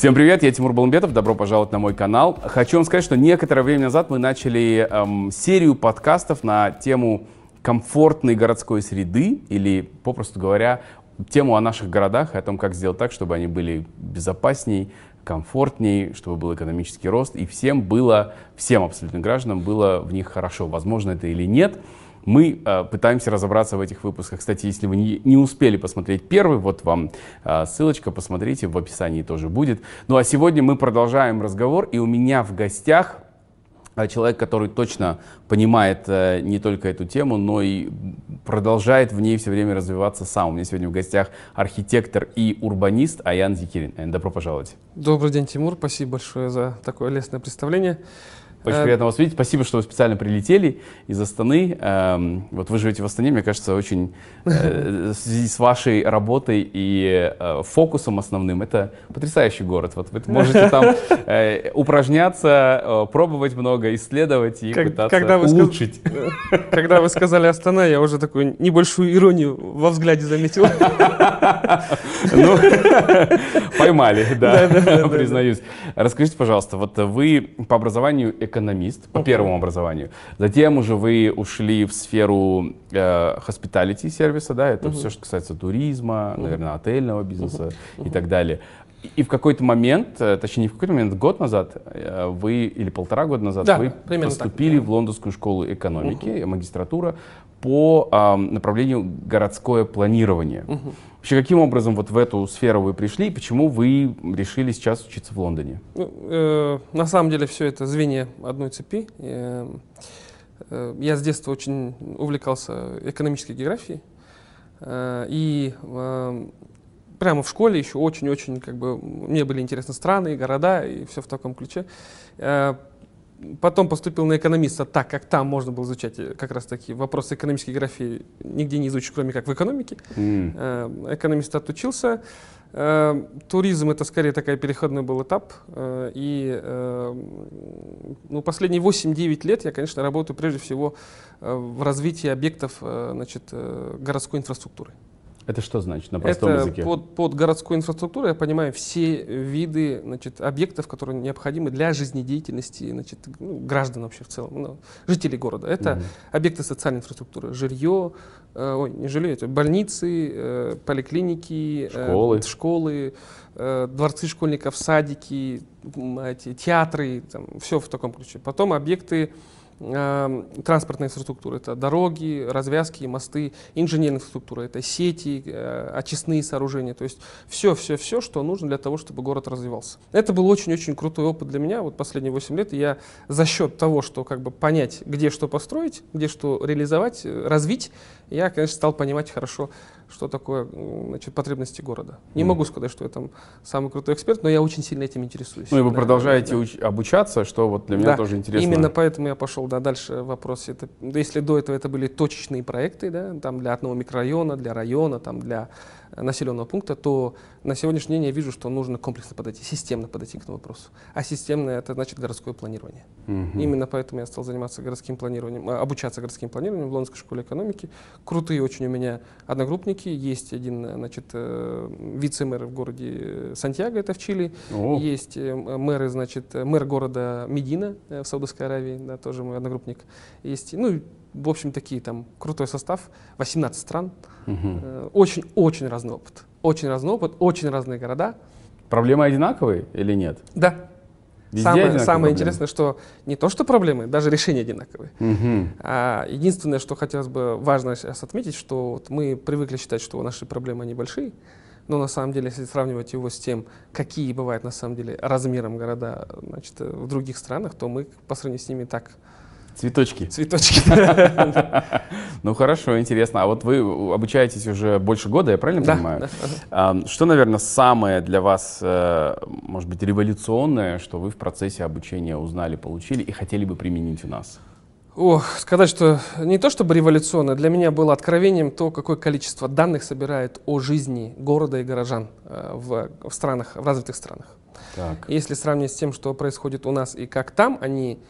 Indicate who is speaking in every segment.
Speaker 1: Всем привет, я Тимур Баламбетов, добро пожаловать на мой канал. Хочу вам сказать, что некоторое время назад мы начали эм, серию подкастов на тему комфортной городской среды или, попросту говоря, тему о наших городах о том, как сделать так, чтобы они были безопасней, комфортней, чтобы был экономический рост, и всем было, всем абсолютно гражданам было в них хорошо. Возможно это или нет, мы э, пытаемся разобраться в этих выпусках. Кстати, если вы не, не успели посмотреть первый, вот вам э, ссылочка, посмотрите, в описании тоже будет. Ну а сегодня мы продолжаем разговор, и у меня в гостях э, человек, который точно понимает э, не только эту тему, но и продолжает в ней все время развиваться сам. У меня сегодня в гостях архитектор и урбанист Аян Зикирин. Добро пожаловать.
Speaker 2: Добрый день, Тимур. Спасибо большое за такое лестное представление.
Speaker 1: Очень э, приятно вас видеть. Спасибо, что вы специально прилетели из Астаны. Эм, вот вы живете в Астане, мне кажется, очень э, в связи с вашей работой и э, фокусом основным. Это потрясающий город. Вот вы можете там упражняться, пробовать много, исследовать и пытаться когда вы улучшить.
Speaker 2: Когда вы сказали Астана, я уже такую небольшую иронию во взгляде заметил.
Speaker 1: Ну, поймали, да, признаюсь. Расскажите, пожалуйста, вот вы по образованию экономист по первому образованию. Затем уже вы ушли в сферу э, hospitality сервиса, да, это все, что касается туризма, наверное, отельного бизнеса и так далее. И в какой-то момент, э, точнее, не в какой-то момент, год назад, э, вы, или полтора года назад, да, вы поступили так. в Лондонскую школу экономики, uh-huh. магистратура, по э, направлению городское планирование. Uh-huh. Вообще, каким образом вот в эту сферу вы пришли и почему вы решили сейчас учиться в Лондоне?
Speaker 2: Ну, э, на самом деле все это звенья одной цепи. Э, э, я с детства очень увлекался экономической географией. Э, и э, прямо в школе еще очень-очень как бы мне были интересны страны, города и все в таком ключе. Э, потом поступил на экономиста, так как там можно было изучать э, как раз таки вопросы экономической географии нигде не изучишь, кроме как в экономике. Mm. Экономист отучился. Туризм это скорее такой переходной был этап. И ну, последние 8-9 лет я, конечно, работаю прежде всего в развитии объектов значит, городской инфраструктуры.
Speaker 1: Это что значит на простом
Speaker 2: Это
Speaker 1: языке?
Speaker 2: Под, под городской инфраструктурой я понимаю все виды значит, объектов, которые необходимы для жизнедеятельности значит, ну, граждан вообще в целом, ну, жителей города. Это угу. объекты социальной инфраструктуры, жилье, э, ой, не жилье, это больницы, э, поликлиники,
Speaker 1: э, школы,
Speaker 2: э, школы э, дворцы школьников, садики, эти, театры, там, все в таком ключе. Потом объекты транспортная инфраструктура, это дороги, развязки, мосты, инженерная инфраструктура, это сети, э, очистные сооружения, то есть все-все-все, что нужно для того, чтобы город развивался. Это был очень-очень крутой опыт для меня, вот последние 8 лет, я за счет того, что как бы понять, где что построить, где что реализовать, э, развить, я, конечно, стал понимать хорошо, что такое значит, потребности города. Не mm. могу сказать, что я там самый крутой эксперт, но я очень сильно этим интересуюсь.
Speaker 1: Ну и вы да, продолжаете да. Уч- обучаться, что вот для меня да. тоже интересно.
Speaker 2: Именно поэтому я пошел да, дальше в вопросе. Это, если до этого это были точечные проекты, да, там для одного микрорайона, для района, там для населенного пункта, то на сегодняшний день я вижу, что нужно комплексно подойти, системно подойти к этому вопросу. А системное это значит городское планирование. Угу. Именно поэтому я стал заниматься городским планированием, а, обучаться городским планированием в Лондонской школе экономики. Крутые очень у меня одногруппники. Есть один значит, э, вице-мэр в городе Сантьяго, это в Чили. О. Есть э, мэры, значит, мэр города Медина э, в Саудовской Аравии, да, тоже мой одногруппник. Есть, ну, в общем, такие там крутой состав, 18 стран. Очень-очень угу. разный опыт. Очень разный опыт, очень разные города.
Speaker 1: Проблемы одинаковые или нет?
Speaker 2: Да. Везде самое самое интересное, что не то, что проблемы, даже решения одинаковые. Угу. А единственное, что хотелось бы важно сейчас отметить, что вот мы привыкли считать, что наши проблемы небольшие, но на самом деле, если сравнивать его с тем, какие бывают на самом деле размером города значит, в других странах, то мы по сравнению с ними так
Speaker 1: Цветочки.
Speaker 2: Цветочки.
Speaker 1: Ну хорошо, интересно. А вот вы обучаетесь уже больше года, я правильно понимаю? Да. Что, наверное, самое для вас, э, может быть, революционное, что вы в процессе обучения узнали, получили и хотели бы применить у нас?
Speaker 2: Ох, сказать, что не то чтобы революционно, для меня было откровением то, какое количество данных собирает о жизни города и горожан э, в, в странах, в развитых странах. Так. Если сравнить с тем, что происходит у нас и как там, они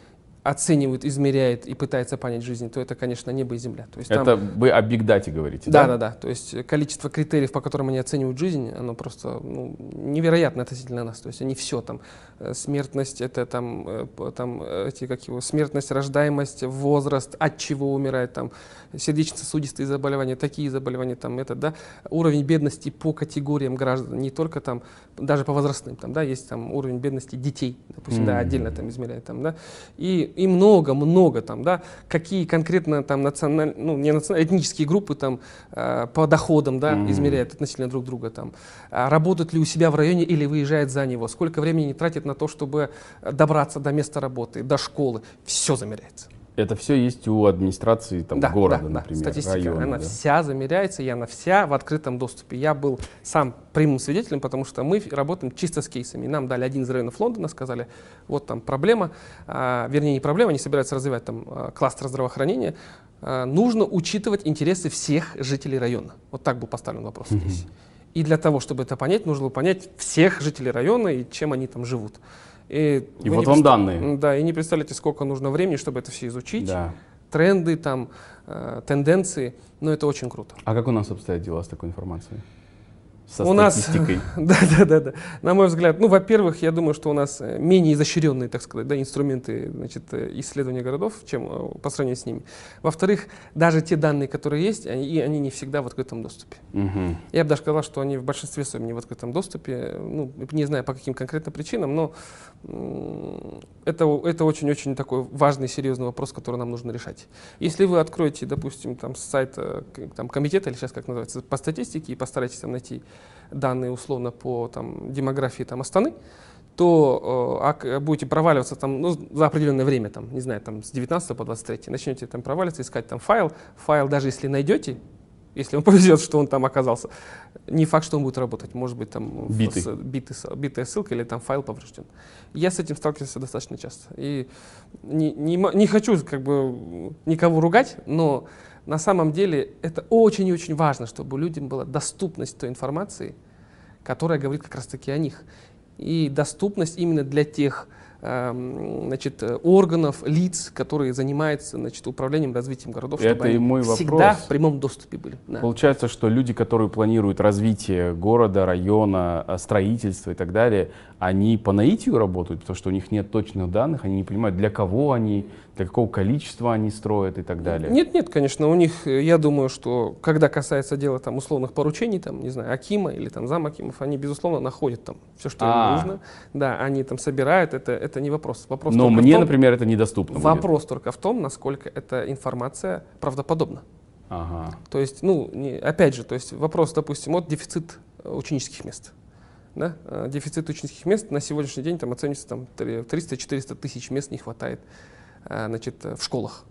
Speaker 2: оценивает, измеряет и пытается понять жизнь, то это, конечно, небо и земля. То есть
Speaker 1: это
Speaker 2: там,
Speaker 1: вы о биг дате говорите,
Speaker 2: да,
Speaker 1: да?
Speaker 2: да, да. То есть количество критериев, по которым они оценивают жизнь, оно просто ну, невероятно относительно нас. То есть они все там, э, смертность, это там, э, там эти, как его, смертность, рождаемость, возраст, от чего умирает, там, сердечно-сосудистые заболевания, такие заболевания, там, это, да, уровень бедности по категориям граждан, не только там, даже по возрастным, там, да, есть там уровень бедности детей, допустим, mm-hmm. да, отдельно там измеряет, там, да, и и много-много там, да, какие конкретно там националь, ну, не националь, этнические группы там э, по доходам, да, mm-hmm. измеряют относительно друг друга там, а работают ли у себя в районе или выезжают за него, сколько времени тратят на то, чтобы добраться до места работы, до школы, все замеряется.
Speaker 1: Это все есть у администрации там,
Speaker 2: да,
Speaker 1: города,
Speaker 2: да,
Speaker 1: например,
Speaker 2: да. Статистика,
Speaker 1: района.
Speaker 2: она
Speaker 1: да?
Speaker 2: вся замеряется, и она вся в открытом доступе. Я был сам прямым свидетелем, потому что мы работаем чисто с кейсами. Нам дали один из районов Лондона, сказали, вот там проблема, а, вернее не проблема, они собираются развивать там а, кластер здравоохранения. А, нужно учитывать интересы всех жителей района. Вот так был поставлен вопрос здесь. И для того, чтобы это понять, нужно было понять всех жителей района и чем они там живут.
Speaker 1: И, и вот вам данные.
Speaker 2: Да, и не представляете, сколько нужно времени, чтобы это все изучить.
Speaker 1: Да.
Speaker 2: Тренды, там, э, тенденции. Но это очень круто.
Speaker 1: А как у нас обстоят дела с такой информацией? со
Speaker 2: у? Нас, да, да, да, да. На мой взгляд, ну, во-первых, я думаю, что у нас э, менее изощренные, так сказать, да, инструменты значит, э, исследования городов, чем э, по сравнению с ними. Во-вторых, даже те данные, которые есть, они, они не всегда в открытом доступе.
Speaker 1: Угу.
Speaker 2: Я бы даже сказал, что они в большинстве своем не в открытом доступе. Ну, не знаю по каким конкретно причинам, но это, это очень-очень такой важный, серьезный вопрос, который нам нужно решать. Если вы откроете, допустим, там, сайт там, комитета, или сейчас как называется, по статистике, и постараетесь там найти данные условно по там, демографии там, Астаны, то э, будете проваливаться там, ну, за определенное время, там, не знаю, там, с 19 по 23, начнете там проваливаться, искать там файл. Файл, даже если найдете, если вам повезет, что он там оказался, не факт, что он будет работать. Может быть, там
Speaker 1: битый.
Speaker 2: С, битый, битая ссылка или там файл поврежден. Я с этим сталкивался достаточно часто. И не, не, не хочу как бы никого ругать, но на самом деле это очень и очень важно, чтобы людям была доступность той информации, которая говорит как раз-таки о них. И доступность именно для тех значит, органов, лиц, которые занимаются значит, управлением развитием городов,
Speaker 1: Это
Speaker 2: чтобы
Speaker 1: и мой
Speaker 2: вопрос.
Speaker 1: всегда
Speaker 2: в прямом доступе были.
Speaker 1: Да. Получается, что люди, которые планируют развитие города, района, э, строительство и так далее, они по наитию работают, потому что у них нет точных данных, они не понимают, для кого они, для какого количества они строят и так далее.
Speaker 2: Нет, нет, конечно, у них, э, я думаю, что когда касается дела там условных поручений, там, не знаю, Акима или там зам Акимов, они, безусловно, находят там все, что им
Speaker 1: А.
Speaker 2: нужно. Да, они там собирают, это, это не вопрос. вопрос
Speaker 1: Но мне,
Speaker 2: том-
Speaker 1: например, это недоступно. будет.
Speaker 2: Вопрос только в том, насколько эта информация правдоподобна.
Speaker 1: Ага.
Speaker 2: То есть, ну, не- опять же, то есть вопрос, допустим, вот дефицит э, ученических мест. Да? Э, Дефицит ученических мест на сегодняшний день там оценивается там 300-400 тысяч мест не хватает э, значит, в школах.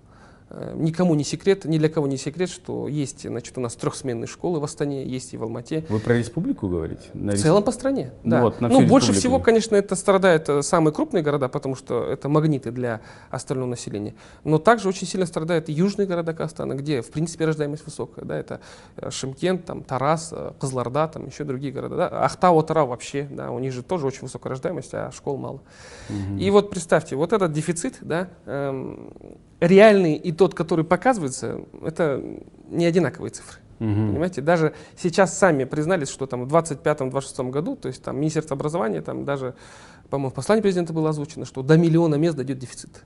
Speaker 2: Э, Никому не секрет, ни для кого не секрет, что есть значит, у нас трехсменные школы в Астане, есть и в Алмате.
Speaker 1: Вы про республику говорите? На
Speaker 2: В целом по стране.
Speaker 1: Ну
Speaker 2: Да.
Speaker 1: вот, на
Speaker 2: ну, больше
Speaker 1: республику.
Speaker 2: всего, конечно, это страдают э, самые крупные города, потому что это магниты для остального населения. Но также очень сильно страдают и южные города Казахстана, где, в принципе, рождаемость высокая. Да, это э, Шымкент, там, Тарас, Кызылорда, там еще другие города. Да. Ахтау, Атырау вообще, да, у них же тоже очень высокая рождаемость, а школ мало. И вот представьте, вот этот дефицит, да, эм, реальный и тот, который показывается, это не одинаковые цифры.
Speaker 1: Мгм.
Speaker 2: Понимаете, даже сейчас сами признались, что там в 25-26 году, то есть там Министерство образования, там даже, по-моему, в послании президента было озвучено, что до миллиона мест дойдет дефицит.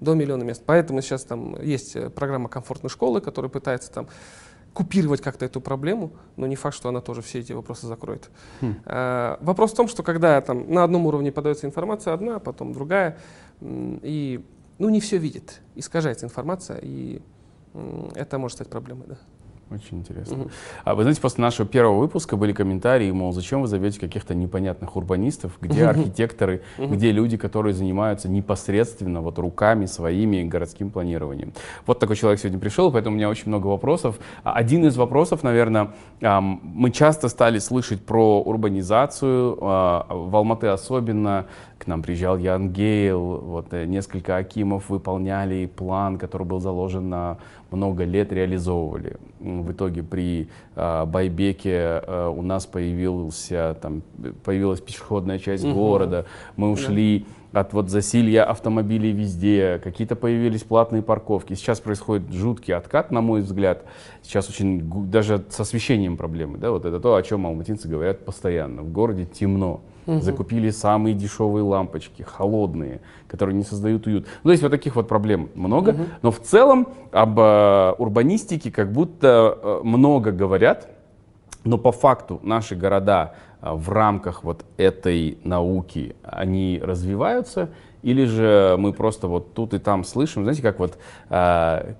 Speaker 2: До миллиона мест. Поэтому сейчас там есть э, программа комфортной школы, которая пытается там купировать как-то эту проблему, но не факт, что она тоже все эти вопросы закроет.
Speaker 1: Хм.
Speaker 2: А, Вопрос в том, что когда там на одном уровне подается информация одна, потом другая, и ну, не все видит, искажается информация, и это может стать проблемой. Да.
Speaker 1: Очень интересно.
Speaker 2: Мгм.
Speaker 1: А вы знаете, после нашего первого выпуска были комментарии, мол, зачем вы зовете каких-то непонятных урбанистов, где архитекторы, где люди, которые занимаются непосредственно вот руками своими городским планированием. Вот такой человек сегодня пришел, поэтому у меня очень много вопросов. А Один из вопросов, наверное, мы часто стали слышать про урбанизацию, а, в Алматы особенно, к нам приезжал Ян Гейл, вот э, несколько Акимов выполняли план, который был заложен на много лет, реализовывали. В итоге при э, Байбеке э, у нас появился, там, появилась пешеходная часть угу. города, мы ушли да. от вот засилья автомобилей везде, какие-то появились платные парковки. Сейчас происходит жуткий откат, на мой взгляд. Сейчас очень, даже с освещением проблемы, да, вот это то, о чем алматинцы говорят постоянно. В городе темно. Угу. Закупили самые дешевые лампочки, холодные, которые не создают уют. Ну, то есть вот таких вот проблем много. Угу. Но в целом об э, урбанистике как будто э, много говорят, но по факту наши города э, в рамках вот этой науки, они развиваются, или же мы просто вот тут и там слышим, знаете, как вот э,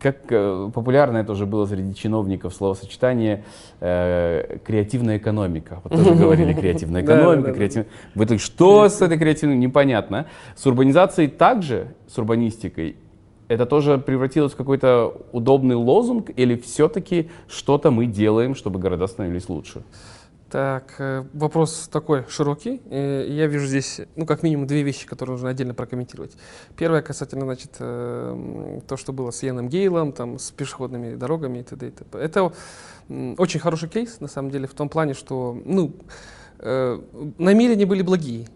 Speaker 1: как э, популярно это уже было среди чиновников словосочетание э, креативная экономика. Вот тоже говорили креативная экономика, креативная. Что с этой креативной, непонятно. С урбанизацией также, с урбанистикой, это тоже превратилось в какой-то удобный лозунг или все-таки что-то мы делаем, чтобы города становились лучше?
Speaker 2: Так, э, вопрос такой широкий. Э, я вижу здесь, ну, как минимум, две вещи, которые нужно отдельно прокомментировать. Первое касательно, значит, э, то, что было с Яном Гейлом, там, с пешеходными дорогами и т.д. и т.п. Это очень хороший кейс, на самом деле, в том плане, что, ну, намерения были благие.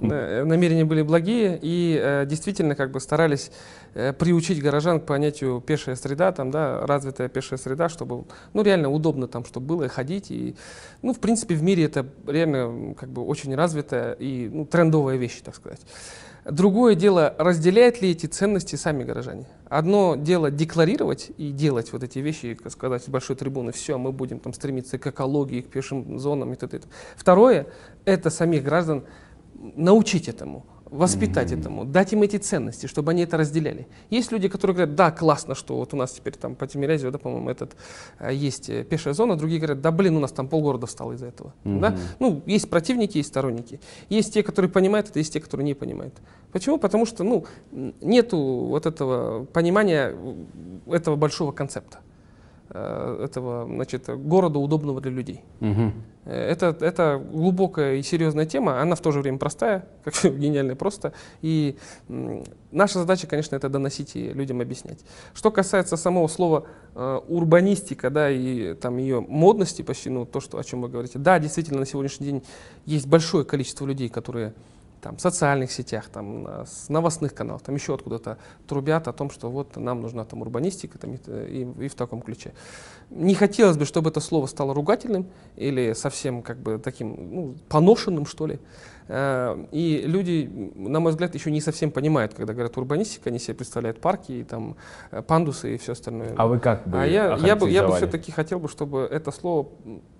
Speaker 2: Да? Намерения были благие и э, действительно как бы старались э, приучить горожан к понятию пешая среда, там, да, развитая пешая среда, чтобы ну, реально удобно там, чтобы было ходить. И, ну, в принципе, в мире это реально как бы очень развитая и ну, трендовая вещь, так сказать. Другое дело, разделяют ли эти ценности сами горожане. Одно дело декларировать и делать вот эти вещи, сказать, с большой трибуны, все, мы будем там стремиться к экологии, к пешим зонам и т.д. Второе, это самих граждан научить этому воспитать mm-hmm. этому, дать им эти ценности, чтобы они это разделяли. Есть люди, которые говорят, да, классно, что вот у нас теперь там по Тимирязеву, да, по-моему, этот а, есть э, пешая зона, другие говорят, да, блин, у нас там полгорода встало из-за этого. Mm-hmm. Да? Ну, есть противники, есть сторонники. Есть те, которые понимают это, есть те, которые не понимают. Почему? Потому что, ну, нету вот этого понимания этого большого концепта. Э, этого значит, города, удобного для людей. Угу. Это, это глубокая и серьезная тема, она в то же время простая, как гениальная просто. И наша задача, конечно, это доносить и людям объяснять. Что касается самого слова э, урбанистика, да, и там ее модности почти, ну, то, что, о чем вы говорите, да, действительно, на сегодняшний день есть большое количество людей, которые там, социальных сетях, там, с новостных каналов, там еще откуда-то трубят о том, что вот нам нужна там урбанистика там, и, и, и в таком ключе. Не хотелось бы, чтобы это слово стало ругательным или совсем как бы таким ну, поношенным, что ли. Э, и люди, на мой взгляд, еще не совсем понимают, когда говорят урбанистика, они себе представляют парки, и там э, пандусы и все остальное.
Speaker 1: А вы как бы
Speaker 2: А я, я бы, я бы все-таки хотел бы, чтобы это слово,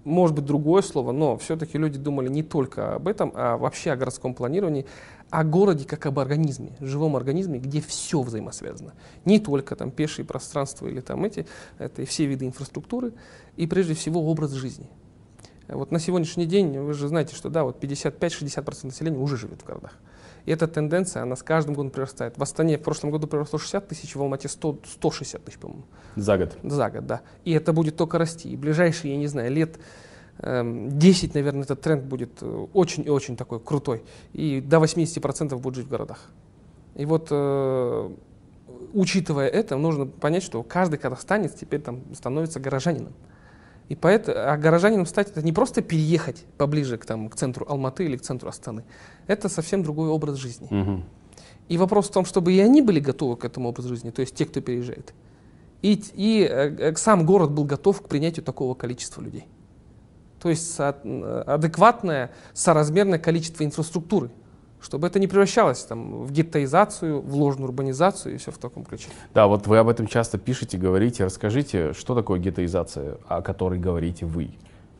Speaker 2: может быть, другое слово, но все-таки люди думали не только об этом, а вообще о городском планировании, о городе как об организме, живом организме, где все взаимосвязано. Не только там пешие пространства или там эти, это и все виды инфраструктуры, и прежде всего образ жизни. Вот на сегодняшний день вы же знаете, что да, вот 55-60% населения уже живет в городах. И эта тенденция, она с каждым годом прирастает. В Астане в прошлом году приросло 60 тысяч, в Алмате 100, 160 тысяч, по-моему.
Speaker 1: За год?
Speaker 2: За год, да. И это будет только расти. И ближайшие, я не знаю, лет 10, эм, наверное, этот тренд будет э, очень и очень такой крутой. И до 80% будут жить в городах. И вот э, учитывая это, нужно понять, что каждый казахстанец теперь там становится горожанином. И поэтому, а горожанином стать это не просто переехать поближе к, там, к центру Алматы или к центру Астаны. Это совсем другой образ жизни. Угу. И вопрос в том, чтобы и они были готовы к этому образу жизни, то есть те, кто переезжает. И, и э, сам город был готов к принятию такого количества людей. То есть со, адекватное, соразмерное количество инфраструктуры чтобы это не превращалось там, в геттоизацию, в ложную урбанизацию и все в таком ключе.
Speaker 1: Да, вот вы об этом часто пишете, говорите. Расскажите, что такое геттоизация, о которой говорите вы?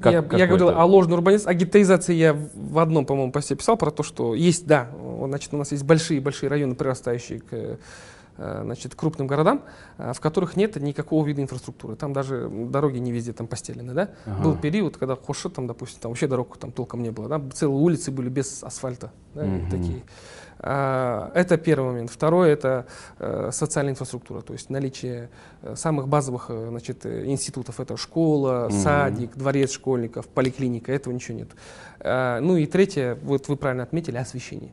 Speaker 2: Как, я, я говорил это? о ложной урбанизации, о геттоизации я в одном, по-моему, посте писал про то, что есть, да, значит, у нас есть большие-большие районы, прирастающие к значит, крупным городам, э, в которых нет никакого вида инфраструктуры. Там даже дороги не везде там постелены. Да?
Speaker 1: Ага.
Speaker 2: Был период, когда Хоша, там, допустим, там вообще дорог там толком не было. Да? Целые улицы были без асфальта. Да?
Speaker 1: Мгм.
Speaker 2: Такие. А, Это первый момент. Второй – это э, социальная инфраструктура, то есть наличие э, самых базовых э, значит, э, институтов. Это школа,
Speaker 1: Мгм.
Speaker 2: садик, дворец школьников, поликлиника. Этого ничего нет. Ну и третье, вот вы правильно отметили, освещение.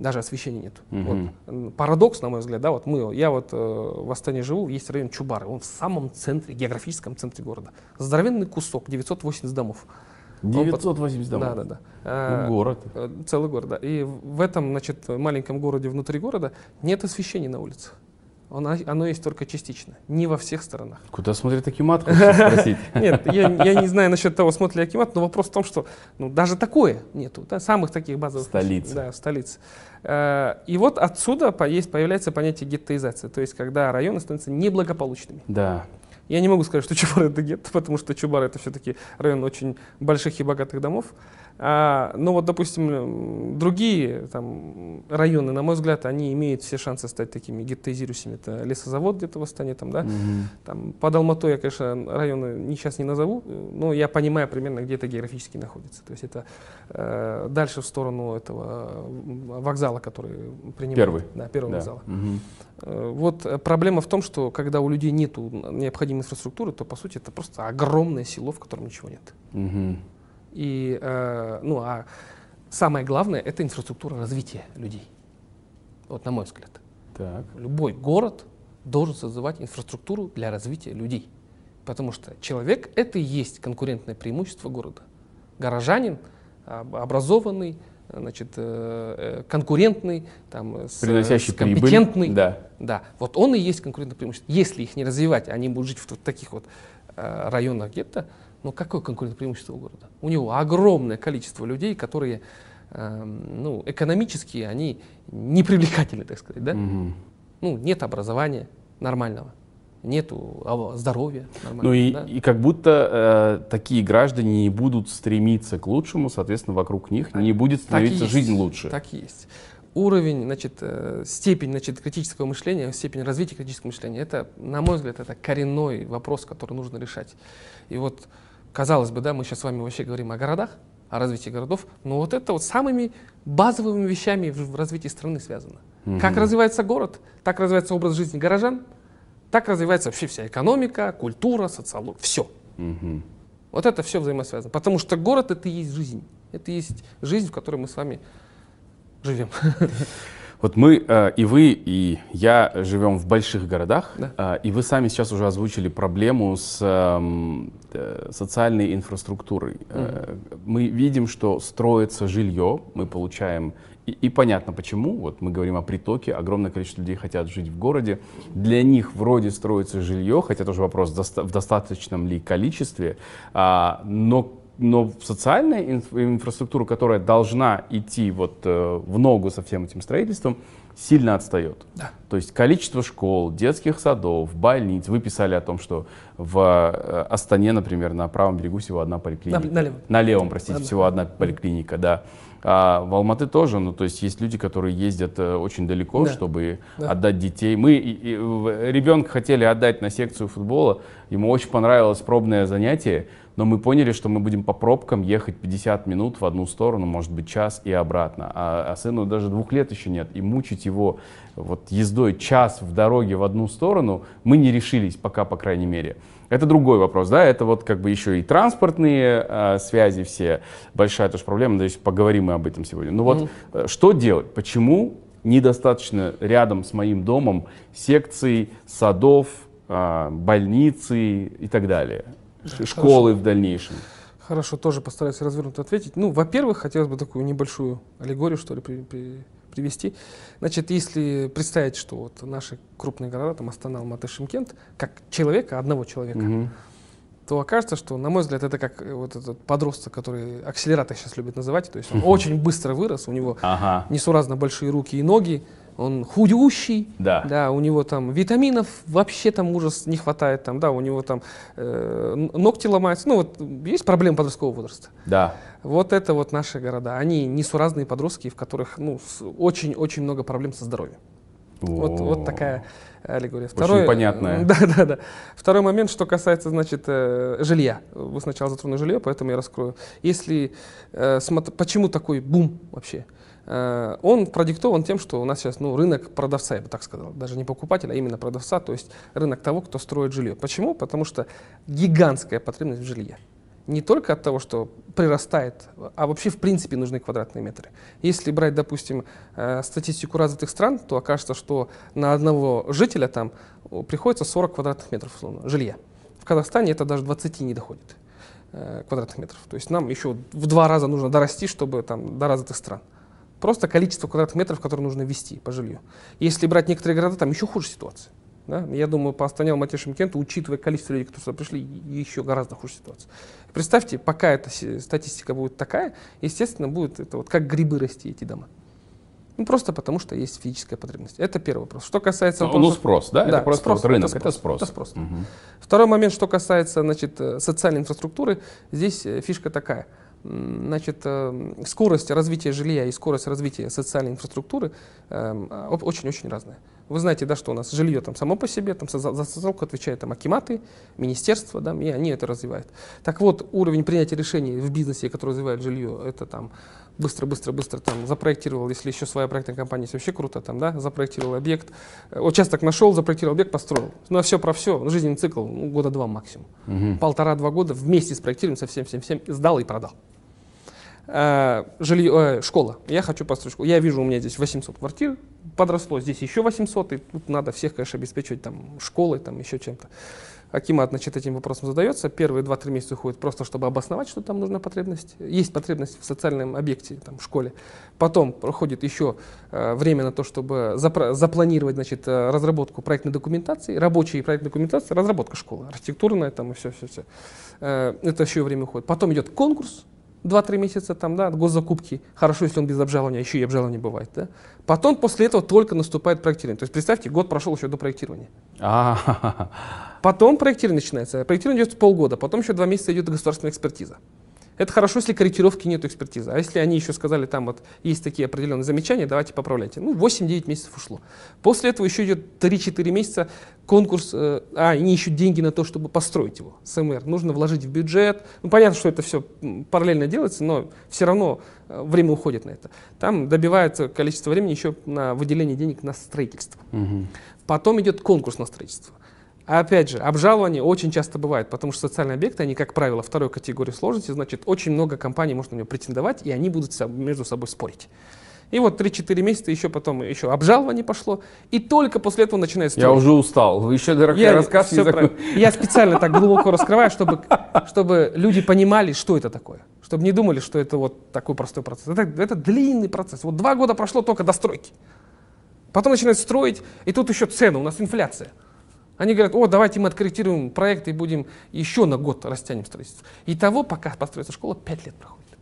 Speaker 2: Даже освещения нет.
Speaker 1: Мгм.
Speaker 2: Вот. Парадокс, на мой взгляд, да, вот мы, я вот э, в Астане живу, есть район Чубары, он в самом центре, географическом центре города. Здоровенный кусок, 980 домов. Он под-
Speaker 1: 980 домов.
Speaker 2: Да, да, да.
Speaker 1: Ну,
Speaker 2: А,
Speaker 1: город.
Speaker 2: Э, Целый город, да. И в этом, значит, маленьком городе внутри города нет освещения на улицах. Оно, оно есть только частично, не во всех сторонах.
Speaker 1: Куда смотрит Акимат, хочется спросить?
Speaker 2: Нет, я, я не знаю насчет того, смотрит ли Акимат, но вопрос в том, что ну, даже такое нету, да, самых таких базовых...
Speaker 1: Столица.
Speaker 2: Да, столица. Э, И вот отсюда есть, появляется понятие геттоизации, то есть когда районы становятся неблагополучными.
Speaker 1: Да.
Speaker 2: Я не могу сказать, что Чубар это гетто, потому что Чубар это все-таки район очень больших и богатых домов. А, но вот, допустим, м, другие там, районы, на мой взгляд, они имеют все шансы стать такими геттоизирующими. Это лесозавод где-то в Астане, там, да?
Speaker 1: Мгм.
Speaker 2: Там, под Алматой я, конечно, районы не, сейчас не назову, э, но я понимаю примерно, где это географически находится. То есть это э, дальше в сторону этого э, вокзала, который принимает.
Speaker 1: Первый.
Speaker 2: Да, первого
Speaker 1: Да.
Speaker 2: вокзала. Э, Вот э, проблема в том, что когда у людей нет необходимой инфраструктуры, то по сути это просто огромное село, в котором ничего нет.
Speaker 1: Мгм.
Speaker 2: И э, ну а самое главное это инфраструктура развития людей. Вот на мой взгляд,
Speaker 1: Так.
Speaker 2: любой город должен создавать инфраструктуру для развития людей, потому что человек это и есть конкурентное преимущество города. Горожанин об- образованный, значит, э, э, конкурентный, там, с,
Speaker 1: Приносящий
Speaker 2: с
Speaker 1: прибыль.
Speaker 2: компетентный,
Speaker 1: Да.
Speaker 2: да, вот он и есть конкурентное преимущество. Если их не развивать, они будут жить в таких вот э, районах гетто, ну какое конкурентное преимущество у города? У него огромное количество людей, которые эм, ну, экономически они непривлекательны, так сказать. Да?
Speaker 1: Мгм.
Speaker 2: Ну, нет образования нормального, нету а, здоровья нормального.
Speaker 1: Ну и,
Speaker 2: да.
Speaker 1: и как будто э, такие граждане не будут стремиться к лучшему, соответственно, вокруг них не будет становиться жизнь лучше.
Speaker 2: Так и есть. Уровень, значит, э, степень значит, критического мышления, степень развития критического мышления, это, на мой взгляд, это коренной вопрос, который нужно решать. И вот, казалось бы, да, мы сейчас с вами вообще говорим о городах, о развитии городов, но вот это вот самыми базовыми вещами в, развитии страны связано. Как
Speaker 1: Мгм.
Speaker 2: развивается город, так развивается образ жизни горожан, так развивается вообще вся экономика, культура, социология, все.
Speaker 1: Мгм.
Speaker 2: Вот это все взаимосвязано. Потому что город это и есть жизнь. Это и есть жизнь, в которой мы с вами живем.
Speaker 1: Вот мы, э, и вы, и я живем в больших городах,
Speaker 2: Да.
Speaker 1: э, и вы сами сейчас уже озвучили проблему с эм, э, социальной инфраструктурой. Э, Мы видим, что строится жилье, мы получаем, и, и понятно почему, вот мы говорим о притоке, огромное количество людей хотят жить в городе, для них вроде строится жилье, хотя тоже вопрос, в достаточном ли количестве, а, но но социальная инф- инфраструктура, которая должна идти вот э, в ногу со всем этим строительством, сильно отстает.
Speaker 2: Да.
Speaker 1: То есть количество школ, детских садов, больниц. Вы писали о том, что в э, Астане, например, на правом берегу всего одна поликлиника.
Speaker 2: На- налево.
Speaker 1: На левом, простите,
Speaker 2: Одна.
Speaker 1: всего одна поликлиника, да. А в Алматы тоже, ну то есть есть люди, которые ездят э, очень далеко,
Speaker 2: Да.
Speaker 1: чтобы
Speaker 2: Да.
Speaker 1: отдать детей. Мы и- ребенка хотели отдать на секцию футбола, ему очень понравилось пробное занятие, но мы поняли, что мы будем по пробкам ехать 50 минут в одну сторону, может быть час и обратно. А, а сыну даже двух лет еще нет, и мучить его вот ездой час в дороге в одну сторону мы не решились пока, по крайней мере. Это другой вопрос, да, это вот как бы еще и транспортные э, связи все, большая тоже проблема, надеюсь, поговорим мы об этом сегодня. Ну вот, э, что делать? Почему недостаточно рядом с моим домом секций, садов, э, больницы и так далее? Школы в дальнейшем.
Speaker 2: Хорошо, тоже постараюсь развернуто ответить. Ну, во-первых, хотелось бы такую небольшую аллегорию, что ли, при- при- привести. Значит, если представить, что вот наши крупные города, там Астана, Алматы, Шимкент, как человека, одного человека,
Speaker 1: Мгм.
Speaker 2: то окажется, что, на мой взгляд, это как э, вот этот подросток, который акселератор сейчас любит называть, то есть он очень быстро вырос, у него
Speaker 1: Ага,
Speaker 2: несуразно большие руки и ноги, он худющий,
Speaker 1: да.
Speaker 2: да, у него там витаминов вообще там ужас не хватает, там, да, у него там э, ногти ломаются, ну вот есть проблемы подросткового возраста.
Speaker 1: Да.
Speaker 2: Вот это вот наши города, они несуразные подростки, в которых ну очень-очень много проблем со здоровьем. Вот, вот такая аллегория.
Speaker 1: Второй, Очень понятная.
Speaker 2: Да, да, да. Второй момент, что касается, значит, э, жилья. Вы сначала затронули жилье, поэтому я раскрою. Если, э, почему такой бум вообще? Э, он продиктован тем, что у нас сейчас ну, рынок продавца, я бы так сказал, даже не покупателя, а именно продавца, то есть рынок того, кто строит жилье. Почему? Потому что гигантская потребность в жилье не только от того, что прирастает, а вообще в принципе нужны квадратные метры. Если брать, допустим, э, статистику развитых стран, то окажется, что на одного жителя там приходится 40 квадратных метров условно, жилья. В Казахстане это даже 20 не доходит э, квадратных метров. То есть нам еще в два раза нужно дорасти, чтобы там до развитых стран. Просто количество квадратных метров, которые нужно ввести по жилью. Если брать некоторые города, там еще хуже ситуация. Да? Я думаю, по Астане, Алмате, Шимкенту, учитывая количество людей, которые сюда пришли, еще гораздо хуже ситуация. Представьте, пока эта статистика будет такая, естественно, будет это вот как грибы расти эти дома. Ну, просто потому, что есть физическая потребность. Это первый вопрос. Что касается...
Speaker 1: Ну, ну спрос, да? да это просто спрос, вот рынок,
Speaker 2: это
Speaker 1: спрос.
Speaker 2: Это спрос. Угу. Второй момент, что касается значит, э, социальной инфраструктуры, здесь э, фишка такая. Значит, э, скорость развития жилья и скорость развития социальной инфраструктуры очень-очень разная. Вы знаете, да, что у нас жилье там само по себе, там за социалку отвечают там акиматы, министерства, да, и они это развивают. Так вот, уровень принятия решений в бизнесе, который развивает жилье, это там быстро-быстро-быстро там запроектировал, если еще своя проектная компания, есть вообще круто там, да, запроектировал объект, участок нашел, запроектировал объект, построил. Ну, а все про все, жизненный цикл, ну, года два максимум. Угу. Полтора-два года вместе с проектированием со всем-всем-всем сдал и продал. А, жилье, э, школа. Я хочу построить школу. Я вижу, у меня здесь 800 квартир, подросло, здесь еще 800, и тут надо всех, конечно, обеспечивать там школой, там еще чем-то. Акимат, значит, этим вопросом задается. Первые 2-3 месяца уходит просто, чтобы обосновать, что там нужна потребность. Есть потребность в социальном объекте, там, в школе. Потом проходит еще э, время на то, чтобы запра- запланировать, значит, э, разработку проектной документации, рабочей проектной документации, разработка школы, архитектурная там и все-все-все. Э, это еще время уходит. Потом идет конкурс, 2-3 месяца там, да, госзакупки. Хорошо, если он без обжалования, еще и обжалование бывает. Да? Потом после этого только наступает проектирование. То есть представьте, год прошел еще до проектирования. Потом проектирование начинается. Проектирование идет полгода, потом еще два месяца идет государственная экспертиза. Это хорошо, если корректировки нет экспертизы. А если они еще сказали, там вот есть такие определенные замечания, давайте поправляйте. Ну, 8-9 месяцев ушло. После этого еще идет 3-4 месяца конкурс, э, а, они ищут деньги на то, чтобы построить его, СМР. Нужно вложить в бюджет. Ну, понятно, что это все параллельно делается, но все равно э, время уходит на это. Там добивается количество времени еще на выделение денег на строительство. Угу. Потом идет конкурс на строительство. А опять же, обжалование очень часто бывает, потому что социальные объекты, они, как правило, второй категории сложности, значит, очень много компаний может на него претендовать, и они будут между собой спорить. И вот 3-4 месяца еще потом еще обжалование пошло, и только после этого начинается...
Speaker 1: Я уже устал, вы еще
Speaker 2: я, рассказ все про... Я специально так глубоко раскрываю, чтобы, чтобы люди понимали, что это такое. Чтобы не думали, что это вот такой простой процесс. Это, это длинный процесс. Вот два года прошло только до стройки. Потом начинают строить, и тут еще цены, у нас инфляция. Они говорят, о, давайте мы откорректируем проект и будем еще на год растянем строительство. И того, пока построится школа, 5 лет проходит.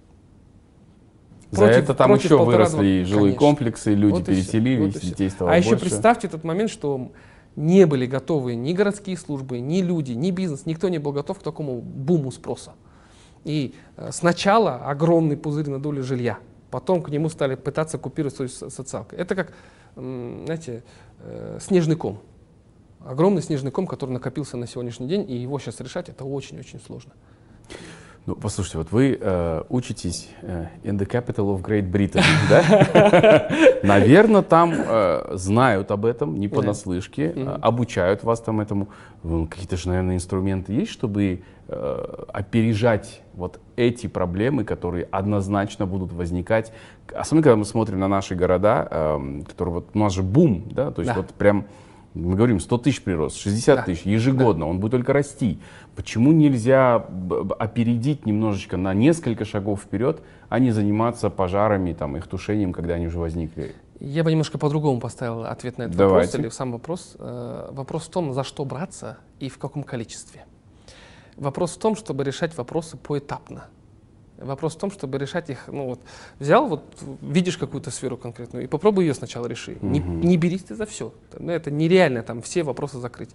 Speaker 1: За против, это там еще выросли жилые конечно. комплексы, люди вот переселились, вот детей стало
Speaker 2: А
Speaker 1: больше.
Speaker 2: еще представьте тот момент, что не были готовы ни городские службы, ни люди, ни бизнес, никто не был готов к такому буму спроса. И э, сначала огромный пузырь на долю жилья, потом к нему стали пытаться купировать социалку. Это как, знаете, э, снежный ком огромный снежный ком, который накопился на сегодняшний день, и его сейчас решать это очень-очень сложно.
Speaker 1: Ну, послушайте, вот вы э, учитесь э, in the capital of Great Britain, да? Наверное, там э, знают об этом, не понаслышке, э, обучают вас там этому. Какие-то же, наверное, инструменты есть, чтобы э, опережать вот эти проблемы, которые однозначно будут возникать. Особенно, когда мы смотрим на наши города, э, которые вот у нас же бум, да, то есть да. вот прям мы говорим 100 тысяч прирост, 60 да. тысяч ежегодно, да. он будет только расти. Почему нельзя опередить немножечко на несколько шагов вперед, а не заниматься пожарами, там, их тушением, когда они уже возникли?
Speaker 2: Я бы немножко по-другому поставил ответ на этот Давайте. вопрос, или сам вопрос. Э, вопрос в том, за что браться и в каком количестве. Вопрос в том, чтобы решать вопросы поэтапно. Вопрос в том, чтобы решать их, ну вот, взял, вот видишь какую-то сферу конкретную, и попробуй ее сначала реши. Угу. Не, не берись ты за все. Ну, это нереально там все вопросы закрыть.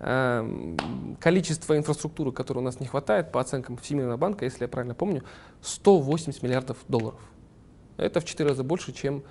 Speaker 2: Эм, количество инфраструктуры, которой у нас не хватает, по оценкам Всемирного банка, если я правильно помню, 180 миллиардов долларов. Это в 4 раза больше, чем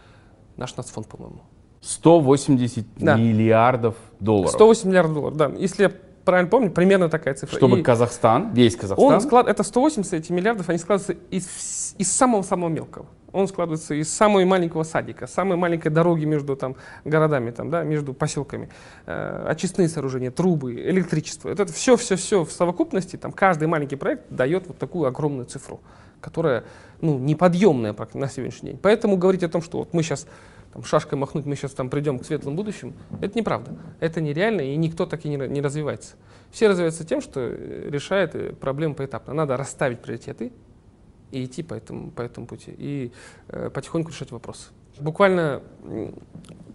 Speaker 2: наш нацфонд, по-моему.
Speaker 1: 180
Speaker 2: Да.
Speaker 1: миллиардов долларов.
Speaker 2: 108 миллиардов долларов, да. Если я правильно помню, примерно такая цифра.
Speaker 1: Чтобы
Speaker 2: И
Speaker 1: Казахстан, весь Казахстан,
Speaker 2: он склад... Это 180 эти миллиардов, они складываются из, из самого-самого мелкого. Он складывается из самого маленького садика, самой маленькой дороги между там, городами, там, да, между поселками, э, очистные сооружения, трубы, электричество. Это все-все-все в совокупности, там, каждый маленький проект дает вот такую огромную цифру, которая ну, неподъемная на сегодняшний день. Поэтому говорить о том, что вот мы сейчас там, шашкой махнуть, мы сейчас там придем к светлому будущему, это неправда. Это нереально, и никто так и не, не развивается. Все развиваются тем, что э, решает э, проблемы поэтапно. Надо расставить приоритеты и идти по этому, по этому пути, и э, потихоньку решать вопросы. Буквально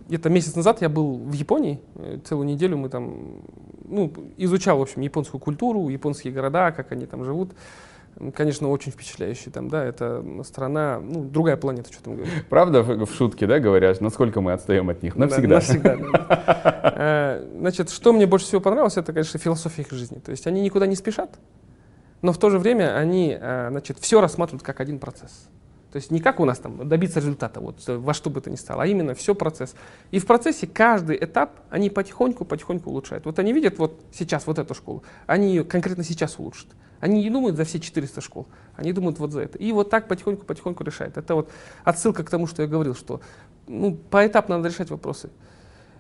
Speaker 2: где-то месяц назад я был в Японии, э, целую неделю мы там, ну, изучал, в общем, японскую культуру, японские города, как они там живут. Конечно, очень впечатляющий там, да, это страна, ну, другая планета, что там говорить.
Speaker 1: правда в, в шутке, да, говорят, насколько мы отстаем от них?
Speaker 2: Да,
Speaker 1: Навсегда.
Speaker 2: навсегда, да. Э, Значит, что мне больше всего понравилось, это, конечно, философия их жизни. То есть они никуда не спешат, но в то же время они, э, значит, все рассматривают как один процесс. То есть не как у нас там добиться результата, вот э, во что бы то ни стало, а именно все процесс. И в процессе каждый этап они потихоньку-потихоньку улучшают. Вот они видят вот сейчас вот эту школу, они ее конкретно сейчас улучшат. Они не думают за все 400 школ, они думают вот за это. И вот так потихоньку-потихоньку решают. Это вот отсылка к тому, что я говорил, что ну, поэтапно надо решать вопросы.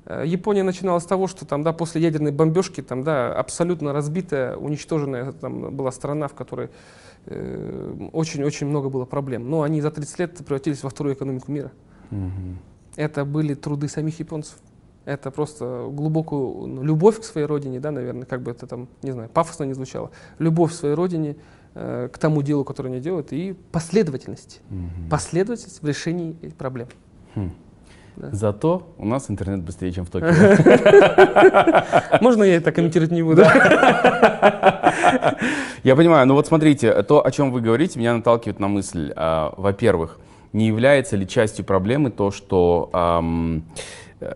Speaker 2: Э, Япония начинала с того, что там, да, после ядерной бомбежки там, да, абсолютно разбитая, уничтоженная там, была страна, в которой э, очень-очень много было проблем. Но они за 30 лет превратились во вторую экономику мира.
Speaker 1: Мгм.
Speaker 2: Это были труды самих японцев. Это просто глубокую ну, любовь к своей родине, да, наверное, как бы это там, не знаю, пафосно не звучало. Любовь к своей родине, э, к тому делу, которое они делают, и последовательность.
Speaker 1: Мгм.
Speaker 2: Последовательность в решении проблем.
Speaker 1: Хм.
Speaker 2: Да.
Speaker 1: Зато у нас интернет быстрее, чем в Токио.
Speaker 2: Можно я это комментировать не буду?
Speaker 1: Я понимаю, но вот смотрите, то, о чем вы говорите, меня наталкивает на мысль, а, во-первых, не является ли частью проблемы то, что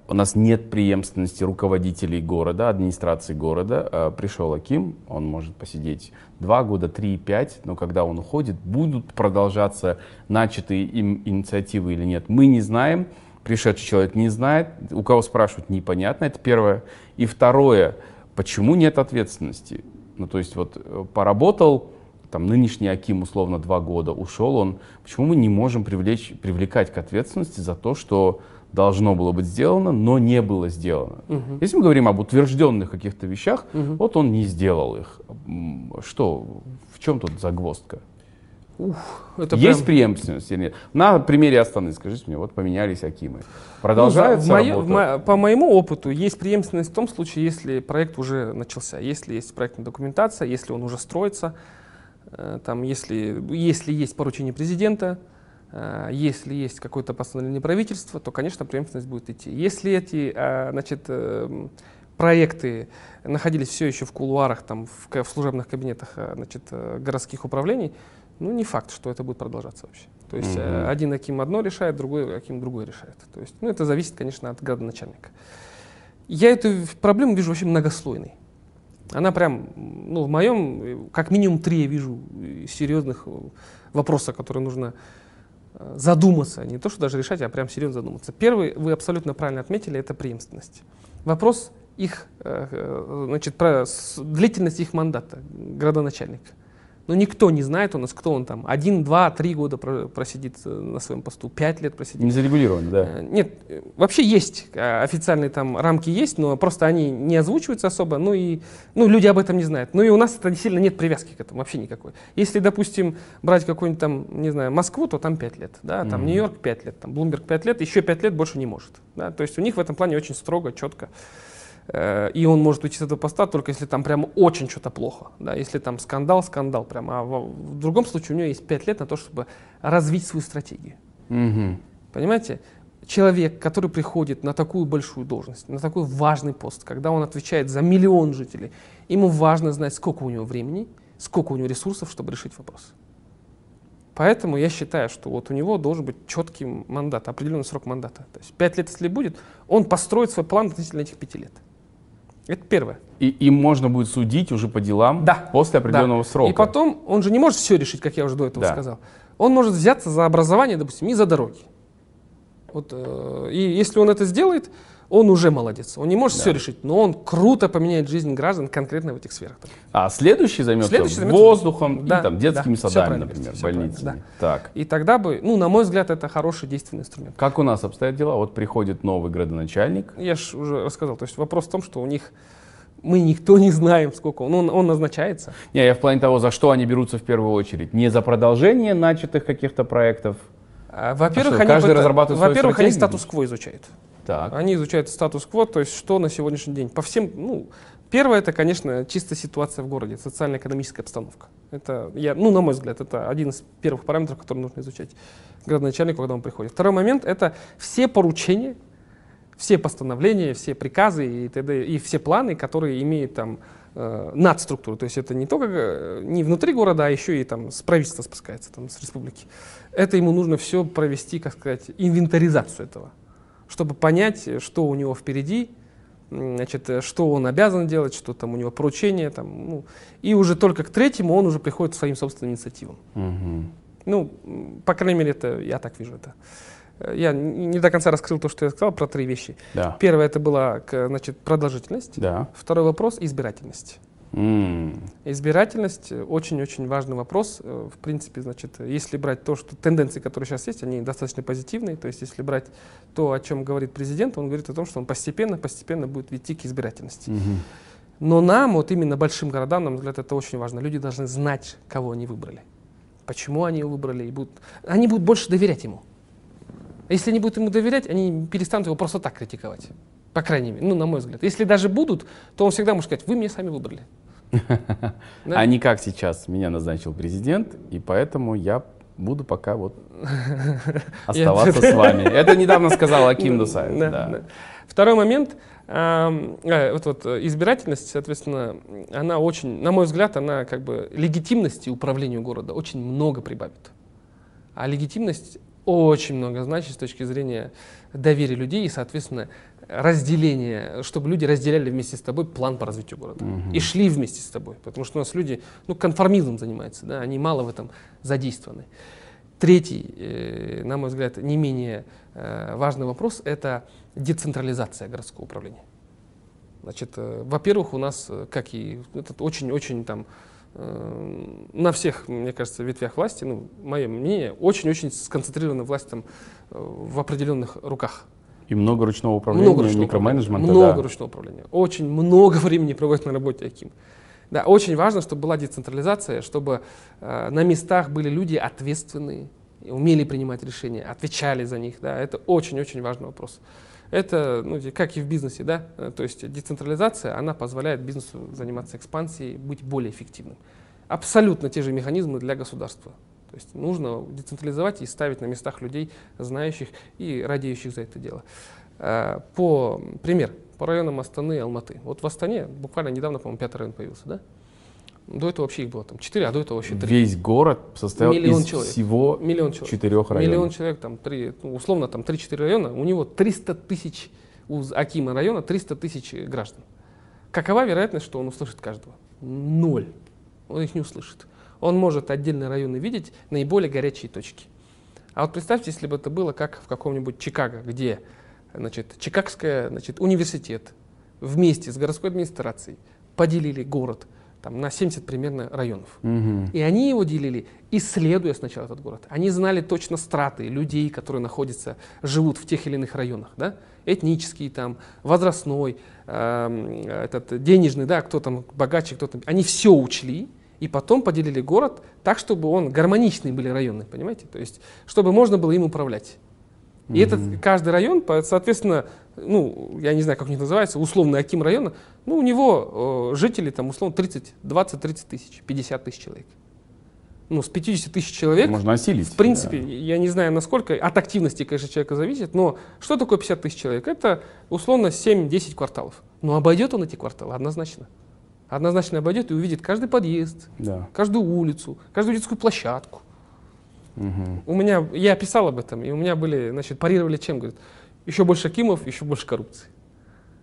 Speaker 1: у нас нет преемственности руководителей города, администрации города. А, Пришел Аким, он может посидеть два года, три, пять, но когда он уходит, будут продолжаться начатые им инициативы или нет, мы не знаем. Пришедший человек не знает, у кого спрашивать непонятно, это первое. И второе, почему нет ответственности? Ну, то есть вот э, поработал, там, нынешний Аким, условно, два года, ушел он. Почему мы не можем привлечь, привлекать к ответственности за то, что должно было быть сделано, но не было сделано?
Speaker 2: Мгм.
Speaker 1: Если мы говорим об утвержденных каких-то вещах,
Speaker 2: Мгм.
Speaker 1: вот он не сделал их. Что, в чем тут загвоздка?
Speaker 2: Это
Speaker 1: Есть
Speaker 2: прям-
Speaker 1: преемственность или нет? На примере Астаны, скажите мне, вот поменялись Акимы. Продолжается
Speaker 2: Ну, в моё-
Speaker 1: работа?
Speaker 2: мо- по моему опыту есть преемственность в том случае, если проект уже начался, если есть проектная документация, если он уже строится, там, если, если есть поручение президента, э, если есть какое-то постановление правительства, то, конечно, преемственность будет идти. Если эти э, значит, э, проекты находились все еще в кулуарах, там, в, в служебных кабинетах э, значит, э, городских управлений, ну, не факт, что это будет продолжаться вообще. То есть э,
Speaker 1: Мгм.
Speaker 2: один Аким одно решает, другой Аким другое решает. То есть, ну, это зависит, конечно, от градоначальника. Я эту проблему вижу вообще многослойной. Она прям, ну, в моем, как минимум три я вижу э, серьезных э, вопроса, которые нужно э, задуматься, не то, что даже решать, а прям серьезно задуматься. Первый, вы абсолютно правильно отметили, это преемственность. Вопрос их, значит, про длительность их мандата, градоначальника. Но никто не знает у нас, кто он там. Один, два, три года про- просидит э, на своем посту, пять лет просидит.
Speaker 1: Не зарегулировано, да.
Speaker 2: Э, Нет, э, вообще есть официальные там рамки есть, но просто они не озвучиваются особо, ну и ну, люди об этом не знают. Ну и у нас это сильно нет привязки к этому, вообще никакой. Если, допустим, брать какую-нибудь там, не знаю, Москву, то там 5 лет, да, там
Speaker 1: Мгм.
Speaker 2: Нью-Йорк 5 лет, там Блумберг 5 лет, еще 5 лет больше не может. Да? То есть у них в этом плане очень строго, четко. Э, И он может уйти с этого поста только если там прямо очень что-то плохо. Да? Если там скандал, скандал прямо. А в, в другом случае у него есть 5 лет на то, чтобы развить свою стратегию.
Speaker 1: Мгм.
Speaker 2: Понимаете? Человек, который приходит на такую большую должность, на такой важный пост, когда он отвечает за миллион жителей, ему важно знать, сколько у него времени, сколько у него ресурсов, чтобы решить вопрос. Поэтому я считаю, что вот у него должен быть четкий мандат, определенный срок мандата. То есть пять лет, если будет, он построит свой план относительно этих пяти лет. Это первое.
Speaker 1: И им можно будет судить уже по делам
Speaker 2: Да.
Speaker 1: после определенного
Speaker 2: Да.
Speaker 1: срока.
Speaker 2: И потом, он же не может все решить, как я уже до этого
Speaker 1: Да.
Speaker 2: сказал. Он может взяться за образование, допустим, и за дороги. Вот, э, и если он это сделает, он уже молодец. Он не может
Speaker 1: Да.
Speaker 2: все решить, но он круто поменяет жизнь граждан конкретно в этих сферах.
Speaker 1: А следующий займется
Speaker 2: Следующий займется-
Speaker 1: воздухом
Speaker 2: Да,
Speaker 1: и там, детскими
Speaker 2: да,
Speaker 1: садами, например, больницами. Так.
Speaker 2: И тогда бы, ну, на мой взгляд, это хороший действенный инструмент.
Speaker 1: Как у нас обстоят дела? Вот приходит новый градоначальник.
Speaker 2: Я же уже рассказал. То есть вопрос в том, что у них мы никто не знаем, сколько он. Он, он назначается.
Speaker 1: Не, я в плане того, за что они берутся в первую очередь. Не за продолжение начатых каких-то проектов.
Speaker 2: А, Во-первых,
Speaker 1: А
Speaker 2: они,
Speaker 1: каждый разрабатывает
Speaker 2: во-первых, они статус-кво изучают.
Speaker 1: Так.
Speaker 2: Они изучают статус-кво, то есть что на сегодняшний день. По всем, ну, первое это, конечно, чисто ситуация в городе, социально-экономическая обстановка. Это, я, ну, на мой взгляд, это один из первых параметров, который нужно изучать градоначальнику, когда он приходит. Второй момент это все поручения, все постановления, все приказы и т.д. и все планы, которые имеют там э, надструктуру. То есть это не только э, не внутри города, а еще и там с правительства спускается, там, с республики. Это ему нужно все провести, как сказать, инвентаризацию этого чтобы понять, что у него впереди, значит, что он обязан делать, что там у него поручения, там, ну, и уже только к третьему он уже приходит к своим собственным инициативам.
Speaker 1: Мгм.
Speaker 2: Ну, по крайней мере, это я так вижу это. Я не до конца раскрыл то, что я сказал про три вещи.
Speaker 1: Да.
Speaker 2: Первое это была, значит, продолжительность.
Speaker 1: Да.
Speaker 2: Второй вопрос избирательность.
Speaker 1: М.
Speaker 2: Избирательность очень-очень важный вопрос. Э, В принципе, значит, если брать то, что тенденции, которые сейчас есть, они достаточно позитивные. То есть, если брать то, о чем говорит президент, он говорит о том, что он постепенно, постепенно будет идти к избирательности.
Speaker 1: Мгм.
Speaker 2: Но нам, вот именно большим городам, на мой взгляд, это очень важно. Люди должны знать, кого они выбрали, почему они его выбрали, и будут, они будут больше доверять ему. А Если они будут ему доверять, они перестанут его просто так критиковать. По крайней мере, ну, на мой взгляд. Если даже будут, то он всегда может сказать, вы меня сами выбрали.
Speaker 1: А не как сейчас меня назначил президент, и поэтому я буду пока вот оставаться с вами. Это недавно сказал Аким Дусаев.
Speaker 2: Второй момент. э, вот, вот э, избирательность, соответственно, она очень, на мой взгляд, она как бы легитимности управлению города очень много прибавит. А легитимность очень много значит с точки зрения доверия людей и, соответственно, разделения, чтобы люди разделяли вместе с тобой план по развитию города
Speaker 1: Мгм.
Speaker 2: и шли вместе с тобой, потому что у нас люди, ну, конформизмом занимаются, да, они мало в этом задействованы. Третий, э, на мой взгляд, не менее э, важный вопрос – это децентрализация городского управления. Значит, э, во-первых, у нас, э, как и этот очень-очень там э, на всех, мне кажется, ветвях власти, ну, мое мнение, очень-очень сконцентрирована власть там э, в определенных руках.
Speaker 1: И много ручного управления,
Speaker 2: Много ручного
Speaker 1: микроменеджмента.
Speaker 2: управления. Много
Speaker 1: да.
Speaker 2: ручного управления. Очень много времени проводит на работе Аким. Да, очень важно, чтобы была децентрализация, чтобы э, на местах были люди ответственные, умели принимать решения, отвечали за них. Да, это очень-очень важный вопрос. Это, ну, как и в бизнесе, да, э, то есть децентрализация, она позволяет бизнесу заниматься экспансией, быть более эффективным. Абсолютно те же механизмы для государства. То есть нужно децентрализовать и ставить на местах людей, знающих и радеющих за это дело. Э, По пример, по районам Астаны и Алматы. Вот в Астане буквально недавно, по-моему, пятый район появился, да? До этого вообще их было там четыре, а до этого вообще три.
Speaker 1: Весь город состоял
Speaker 2: Миллион
Speaker 1: из
Speaker 2: человек.
Speaker 1: всего
Speaker 2: Миллион человек.
Speaker 1: четырех районов.
Speaker 2: Миллион человек, там, три, ну, условно, там 3-4 района, у него 300 тысяч, у Акима района 300 тысяч граждан. Какова вероятность, что он услышит каждого? Ноль. Он их не услышит. Он может отдельные районы видеть, наиболее горячие точки. А вот представьте, если бы это было как в каком-нибудь Чикаго, где значит, Чикагская значит, университет вместе с городской администрацией поделили город там, на 70 примерно районов.
Speaker 1: Мгм.
Speaker 2: И они его делили, исследуя сначала этот город. Они знали точно страты людей, которые находятся, живут в тех или иных районах. Да? Этнический, там, возрастной, эм, этот, денежный, да, кто там богаче, кто там. Они все учли и потом поделили город так, чтобы он гармоничные были районы, понимаете? То есть, чтобы можно было им управлять. И этот каждый район, соответственно, ну, я не знаю, как у них называется, условный Аким района, ну, у него э, жителей там условно 30, 20-30 тысяч, 50 тысяч человек. Ну, с 50 тысяч человек,
Speaker 1: Можно осилить.
Speaker 2: в принципе, я не знаю, насколько, от активности, конечно, человека зависит, но что такое 50 тысяч человек? Это условно 7-10 кварталов. Но обойдет он эти кварталы однозначно. Однозначно обойдет и увидит каждый подъезд,
Speaker 1: Да.
Speaker 2: каждую улицу, каждую детскую площадку.
Speaker 1: Мгм.
Speaker 2: У меня, я писал об этом, и у меня были, значит, парировали чем, говорят, еще больше Акимов, еще больше коррупции.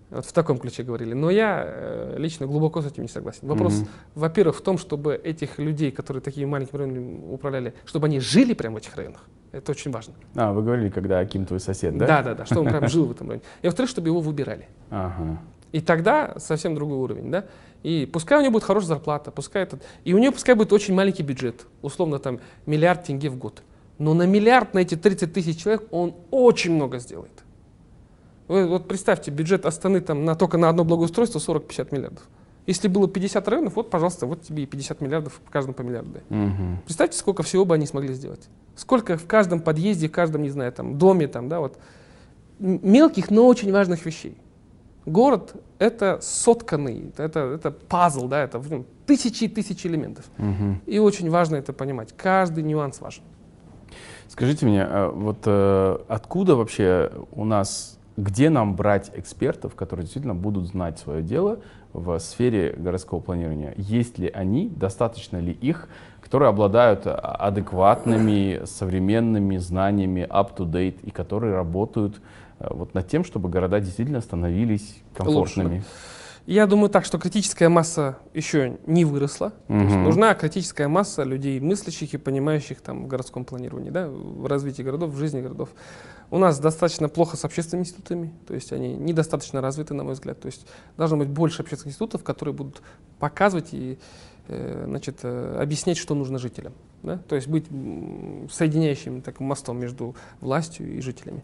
Speaker 2: Вот в таком ключе говорили. Но я э, лично глубоко с этим не согласен. Вопрос,
Speaker 1: Мгм.
Speaker 2: во-первых, в том, чтобы этих людей, которые такими маленькими районами управляли, чтобы они жили прямо в этих районах. Это очень важно.
Speaker 1: А, вы говорили, когда Аким твой сосед, да?
Speaker 2: Да, да, да, что он прям жил в этом районе. И во-вторых, чтобы его выбирали.
Speaker 1: Ага.
Speaker 2: И тогда совсем другой уровень, да? И пускай у него будет хорошая зарплата, пускай этот, и у него пускай будет очень маленький бюджет, условно там миллиард тенге в год. Но на миллиард, на эти 30 тысяч человек он очень много сделает. Вы вот представьте, бюджет Астаны там на, только на одно благоустройство 40-50 миллиардов. Если было 50 районов, вот, пожалуйста, вот тебе и 50 миллиардов, в каждом по миллиарду.
Speaker 1: Мгм.
Speaker 2: Представьте, сколько всего бы они смогли сделать. Сколько в каждом подъезде, в каждом, не знаю, там, доме, там, да, вот. Мелких, но очень важных вещей. Город — это сотканный, это, это пазл, да, это нем тысячи и тысячи элементов.
Speaker 1: Мгм.
Speaker 2: И очень важно это понимать. Каждый нюанс важен.
Speaker 1: Скажите мне, а вот э, откуда вообще у нас, где нам брать экспертов, которые действительно будут знать свое дело в сфере городского планирования? Есть ли они, достаточно ли их, которые обладают а, адекватными, современными знаниями, up-to-date, и которые работают вот над тем, чтобы города действительно становились комфортными?
Speaker 2: Я думаю так, что критическая масса еще не выросла.
Speaker 1: Мгм.
Speaker 2: нужна критическая масса людей, мыслящих и понимающих там, в городском планировании, да, в развитии городов, в жизни городов. У нас достаточно плохо с общественными институтами, то есть они недостаточно развиты, на мой взгляд. То есть должно быть больше общественных институтов, которые будут показывать и э, значит, э, объяснять, что нужно жителям. Да? То есть быть соединяющим таким мостом между властью и жителями.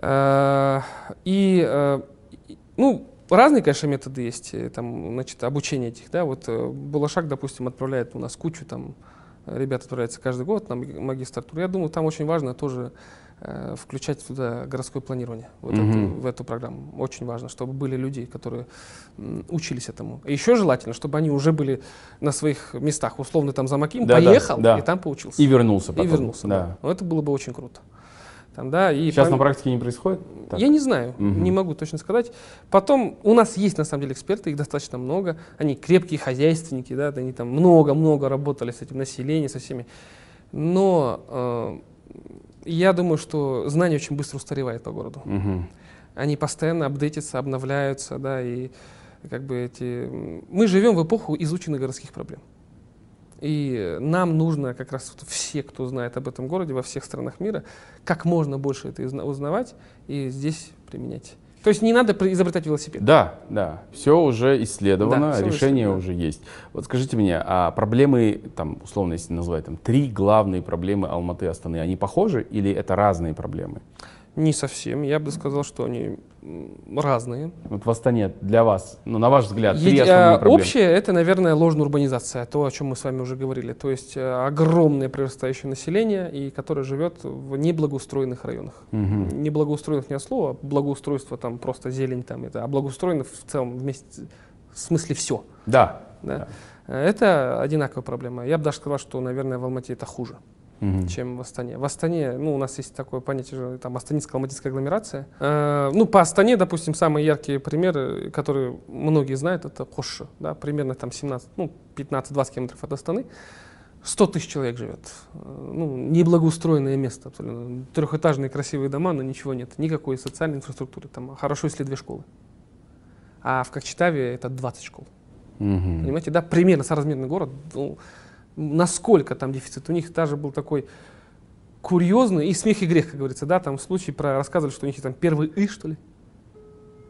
Speaker 2: Э, И, э, и- ну, разные, конечно, методы есть, э, там, значит, обучения этих, да, вот Булашак, допустим, отправляет у нас кучу, там, ребят отправляются каждый год на маги- магистратуру. Я думаю, там очень важно тоже э, включать туда городское планирование вот
Speaker 1: Мгм.
Speaker 2: эту- в эту программу. Очень важно, чтобы были люди, которые м, учились этому. И еще желательно, чтобы они уже были на своих местах, условно там за Маким,
Speaker 1: Да-да,
Speaker 2: поехал
Speaker 1: да.
Speaker 2: и там поучился.
Speaker 1: И вернулся
Speaker 2: И
Speaker 1: потом.
Speaker 2: вернулся, да.
Speaker 1: Да.
Speaker 2: Ну, Это было бы очень круто. Там, да, и
Speaker 1: Сейчас
Speaker 2: пом-
Speaker 1: на практике не происходит? Так.
Speaker 2: я не знаю,
Speaker 1: Мгм.
Speaker 2: не могу точно сказать. Потом у нас есть на самом деле эксперты, их достаточно много. Они крепкие хозяйственники, да, они там много-много работали с этим населением, со всеми. Но э, я думаю, что знание очень быстро устаревает по городу.
Speaker 1: Мгм.
Speaker 2: Они постоянно апдейтятся, обновляются, да, и как бы эти... Мы живем в эпоху изученных городских проблем. И нам нужно как раз вот все, кто знает об этом городе во всех странах мира, как можно больше это узнавать и здесь применять. То есть не надо изобретать велосипед.
Speaker 1: Да, да, все уже исследовано,
Speaker 2: Да, всё
Speaker 1: решение
Speaker 2: исследовано.
Speaker 1: уже есть. Вот скажите мне, а проблемы, там, условно, если называть, там, три главные проблемы Алматы Астаны, они похожи или это разные проблемы?
Speaker 2: Не совсем. Я бы сказал, что они разные.
Speaker 1: Вот в Астане для вас, ну, на ваш взгляд, три
Speaker 2: Еди-
Speaker 1: основные
Speaker 2: а,
Speaker 1: проблемы.
Speaker 2: Общее это, наверное, ложная урбанизация, то, о чем мы с вами уже говорили. То есть э, огромное прирастающее население, и которое живет в неблагоустроенных районах.
Speaker 1: Мгм.
Speaker 2: Неблагоустроенных не от слова, а благоустройство там просто зелень там это, а благоустроенных в целом вместе, в смысле все.
Speaker 1: Да.
Speaker 2: Да. Э, Это одинаковая проблема. Я бы даже сказал, что, наверное, в Алмате это хуже,
Speaker 1: Мгм.
Speaker 2: чем в Астане. В Астане, ну, у нас есть такое понятие, же, там, астанинско-алматинская агломерация. Э, ну, по Астане, допустим, самые яркие примеры, которые многие знают, это Хоши, да, примерно там 17, ну, 15-20 километров от Астаны. 100 тысяч человек живет. Э, Ну, неблагоустроенное место абсолютно. Трехэтажные красивые дома, но ничего нет. Никакой социальной инфраструктуры. Там хорошо, если две школы. А в Кокчетаве это 20 школ.
Speaker 1: Мгм.
Speaker 2: Понимаете, да, примерно соразмерный город. Ну, насколько там дефицит? У них даже был такой курьезный, и смех и грех, как говорится, да, там случай про рассказывали, что у них там первый И, что ли?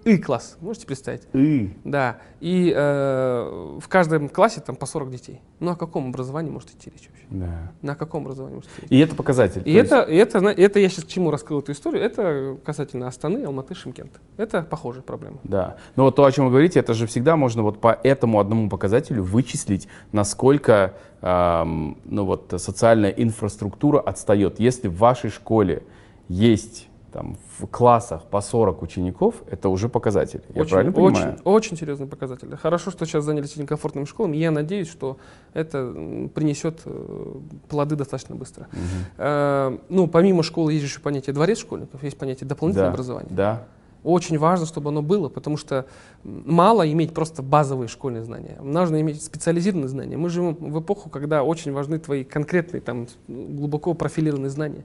Speaker 2: И-класс, можете представить?
Speaker 1: И.
Speaker 2: Да, и э, в каждом классе там по 40 детей. Ну о каком образовании может идти речь вообще?
Speaker 1: Да.
Speaker 2: На каком образовании может идти речь?
Speaker 1: И это показатель.
Speaker 2: И
Speaker 1: То есть-
Speaker 2: это, и это, это я сейчас к чему раскрыл эту историю, это касательно Астаны, Алматы, Шимкента. Это похожая проблема.
Speaker 1: Да. Но вот то, о чем вы говорите, это же всегда можно вот по этому одному показателю вычислить, насколько ам, ну вот, социальная инфраструктура отстает. Если в вашей школе есть там, в классах по 40 учеников, это уже показатель. Я
Speaker 2: очень,
Speaker 1: правильно понимаю?
Speaker 2: очень, серьезный показатель. Хорошо, что сейчас занялись этими комфортными школами. Я надеюсь, что это принесет э, плоды достаточно быстро.
Speaker 1: Мгм.
Speaker 2: Э, ну, помимо школы есть еще понятие дворец школьников, есть понятие дополнительного
Speaker 1: Да.
Speaker 2: образования.
Speaker 1: Да.
Speaker 2: Очень важно, чтобы оно было, потому что мало иметь просто базовые школьные знания. Нужно иметь специализированные знания. Мы живем в эпоху, когда очень важны твои конкретные, там, глубоко профилированные знания.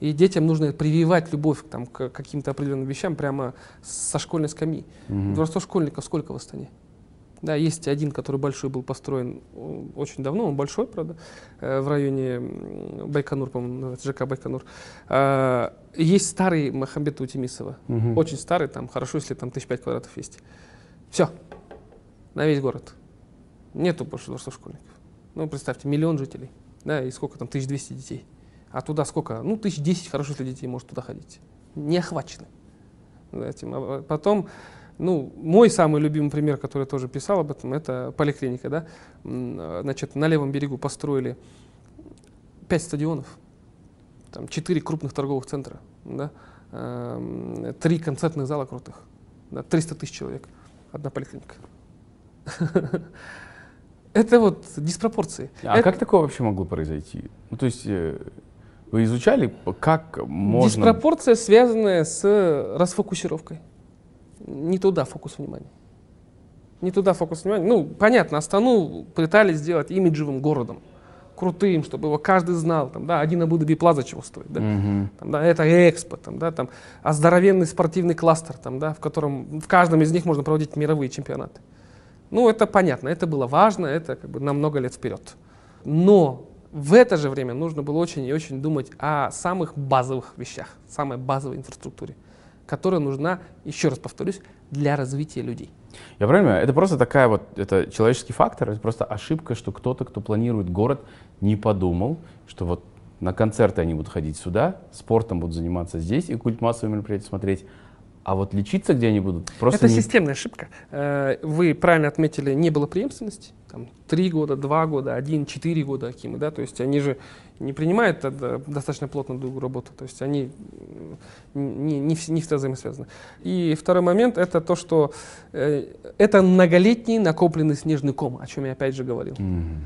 Speaker 2: И детям нужно прививать любовь там, к каким-то определенным вещам прямо со школьной скамьи.
Speaker 1: Мгм.
Speaker 2: Дворцов школьников сколько в Астане? Да, есть один, который большой был построен э, очень давно, он большой, правда, э, в районе Байконур, по-моему, ЖК Байконур. А, есть старый Махамбет Утимисова, угу. очень старый, там хорошо, если там тысяч пять квадратов есть. Все, на весь город. Нету больше дворцов школьников. Ну, представьте, миллион жителей, да, и сколько там, 1200 детей. А туда сколько? Ну, тысяч десять, хорошо, если детей может туда ходить. Не охвачены этим. А потом ну, мой самый любимый пример, который я тоже писал об этом, это поликлиника. Да? Значит, на левом берегу построили пять стадионов, там четыре крупных торговых центра, да? Эм, три концертных зала крутых, да? 300 тысяч человек, одна поликлиника. Это вот диспропорции.
Speaker 1: А
Speaker 2: это...
Speaker 1: как такое вообще могло произойти? Ну, то есть э, вы изучали, как можно...
Speaker 2: Диспропорция, связанная с расфокусировкой не туда фокус внимания. Не туда фокус внимания. Ну, понятно, Астану пытались сделать имиджевым городом, крутым, чтобы его каждый знал. Там, да, один Абу-Даби Плаза чего стоит. Да? Mm-hmm. Там, да, это экспо, там, да, там, а здоровенный спортивный кластер, там, да, в котором в каждом из них можно проводить мировые чемпионаты. Ну, это понятно, это было важно, это как бы на много лет вперед. Но в это же время нужно было очень и очень думать о самых базовых вещах, самой базовой инфраструктуре которая нужна, еще раз повторюсь, для развития людей.
Speaker 1: Я правильно понимаю, это просто такая вот, это человеческий фактор, это просто ошибка, что кто-то, кто планирует город, не подумал, что вот на концерты они будут ходить сюда, спортом будут заниматься здесь и культ массовых мероприятий смотреть, а вот лечиться где они будут?
Speaker 2: Просто это не... системная ошибка. Э, вы правильно отметили, не было преемственности. Там, три года, два года, один, четыре года Акимы, да, то есть они же не принимают достаточно плотно другую работу, то есть они не, не, не всегда взаимосвязаны. И второй момент это то, что э, это многолетний накопленный снежный ком, о чем я опять же говорил. Mm-hmm.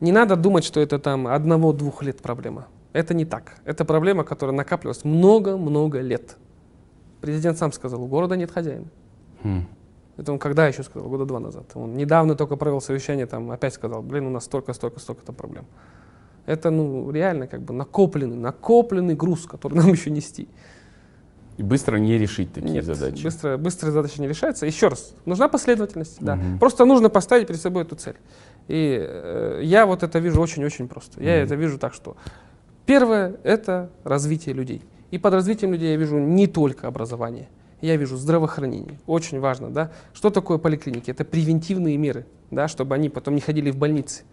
Speaker 2: Не надо думать, что это там одного-двух лет проблема. Это не так. Это проблема, которая накапливалась много-много лет. Президент сам сказал, у города нет хозяина. Хм. Это он когда еще сказал? Года два назад. Он недавно только провел совещание, там опять сказал, блин, у нас столько, столько, столько-то проблем. Это, ну, реально как бы накопленный, накопленный груз, который нам еще нести.
Speaker 1: И быстро не решить такие
Speaker 2: Нет,
Speaker 1: задачи.
Speaker 2: Быстро, быстро задача не решается. Еще раз, нужна последовательность, угу. да. Просто нужно поставить перед собой эту цель. И э, я вот это вижу очень-очень просто. Я угу. это вижу так, что первое – это развитие людей. И под развитием людей я вижу не только образование, я вижу здравоохранение. Очень важно, да. Что такое поликлиники? Это превентивные меры, да, чтобы они потом не ходили в больницы.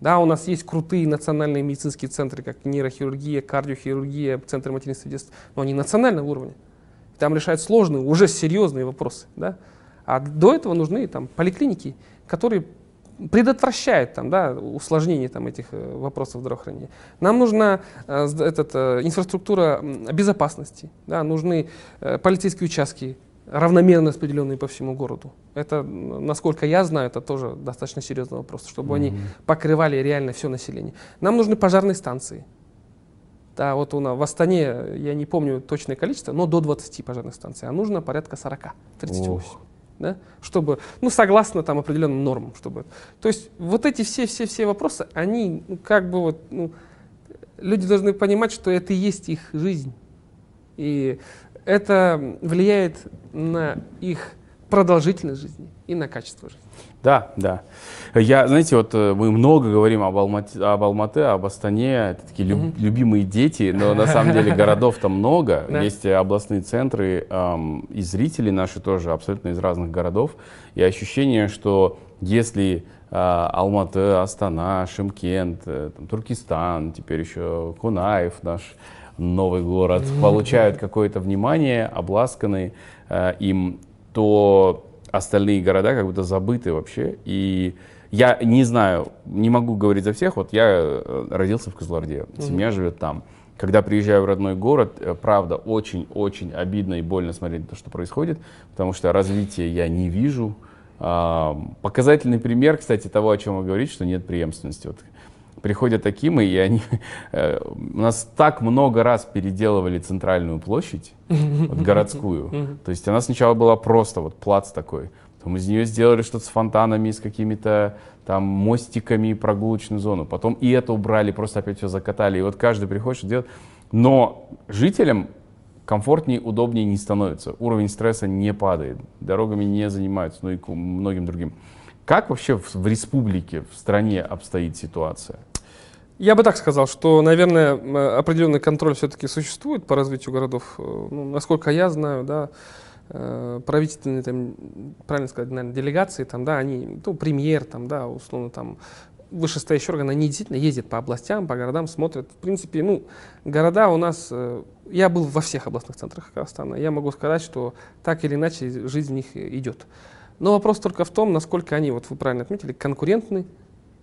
Speaker 2: Да, у нас есть крутые национальные медицинские центры, как нейрохирургия, кардиохирургия, центры материнства и детства, но они национального уровня. Там решают сложные, уже серьезные вопросы. Да? А до этого нужны там, поликлиники, которые предотвращает там, да, усложнение там, этих э, вопросов здравоохранения. Нам нужна э, этот, э, инфраструктура безопасности, да, нужны э, полицейские участки, равномерно распределенные по всему городу. Это, насколько я знаю, это тоже достаточно серьезный вопрос, чтобы mm-hmm. они покрывали реально все население. Нам нужны пожарные станции. Да, вот у нас в Астане, я не помню точное количество, но до 20 пожарных станций, а нужно порядка 40, 38. Ох да, чтобы, ну, согласно там определенным нормам, чтобы, то есть вот эти все-все-все вопросы, они, ну, как бы вот, ну, люди должны понимать, что это и есть их жизнь, и это влияет на их продолжительность жизни и на качество жизни.
Speaker 1: Да, да. Я, знаете, вот э, мы много говорим об Алмате, об, Алмате, об Астане, это такие люб, любимые дети, но на самом деле городов там много. Есть областные центры, и зрители наши тоже абсолютно из разных городов. И ощущение, что если а, Алматы, Астана, Шимкент, э, там, Туркестан, теперь еще Кунаев наш новый город, получают какое-то внимание, обласканные э, им, то остальные города как будто забыты вообще. И я не знаю, не могу говорить за всех. Вот я э, родился в Козларде, семья живет там. Когда приезжаю в родной город, э, правда, очень-очень обидно и больно смотреть на то, что происходит, потому что развития я не вижу. Показательный пример, кстати, того, о чем вы говорите, что нет преемственности. Вот приходят таким, и они... Э, у нас так много раз переделывали центральную площадь, вот городскую. То есть она сначала была просто вот плац такой. Потом из нее сделали что-то с фонтанами, с какими-то там мостиками, прогулочную зону. Потом и это убрали, просто опять все закатали. И вот каждый приходит, что делает. Но жителям комфортнее, удобнее не становится. Уровень стресса не падает. Дорогами не занимаются, ну и многим другим. Как вообще в, в республике, в стране обстоит ситуация?
Speaker 2: Я бы так сказал, что, наверное, определенный контроль все-таки существует по развитию городов. Э, ну, насколько я знаю, да, э, правительственные, там, правильно сказать, наверное, делегации, там, да, они, ну, премьер, там, да, условно, там, вышестоящие органы, они действительно ездят по областям, по городам, смотрят. В принципе, ну, города у нас... Э, я был во всех областных центрах Казахстана. Я могу сказать, что так или иначе жизнь в них идет. Но вопрос только в том, насколько они, вот вы правильно отметили, конкурентны,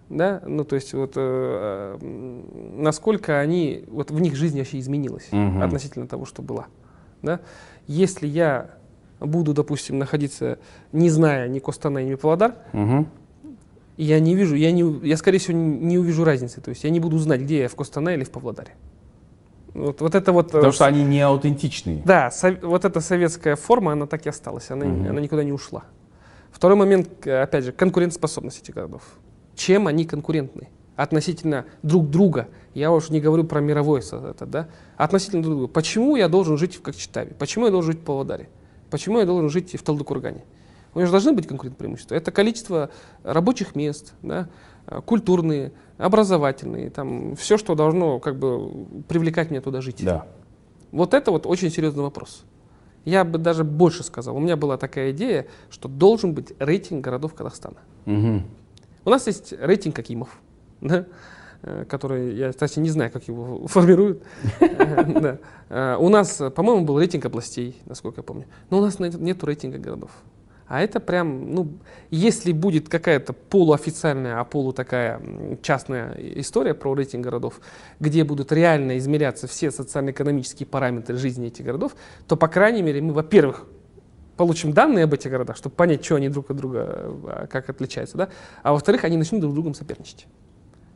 Speaker 2: да, ну то есть вот э, насколько они, вот в них жизнь вообще изменилась угу. относительно того, что была, да. Если я буду, допустим, находиться, не зная ни Костана, ни Павлодар, угу я не вижу, я, не, я скорее всего не увижу разницы. То есть я не буду знать, где я в Костанае или в Павлодаре.
Speaker 1: Вот, вот это вот... Потому что они не аутентичные.
Speaker 2: Да, со, вот эта советская форма, она так и осталась, она, угу. она никуда не ушла. Второй момент, опять же, конкурентоспособность этих городов. Чем они конкурентны? Относительно друг друга. Я уже не говорю про мировое это, да? Относительно друг друга. Почему я должен жить в Кокчетаве? Почему я должен жить в Павлодаре? Почему я должен жить в Талдыкургане? У них же должны быть конкурентные преимущества. Это количество рабочих мест, да, культурные, образовательные, там, все, что должно как бы, привлекать меня туда жить.
Speaker 1: Да.
Speaker 2: Вот это вот очень серьезный вопрос. Я бы даже больше сказал. У меня была такая идея, что должен быть рейтинг городов Казахстана. Угу. У нас есть рейтинг Акимов, да, э, который, я, кстати, не знаю, как его формируют. Э, у нас, по-моему, был рейтинг областей, насколько я помню. Но у нас нет рейтинга городов. А это прям, ну, если будет какая-то полуофициальная, а полу такая частная история про рейтинг городов, где будут реально измеряться все социально-экономические параметры жизни этих городов, то, по крайней мере, мы, во-первых, получим данные об этих городах, чтобы понять, что они друг от друга, а, как отличаются, да? а во-вторых, они начнут друг с другом соперничать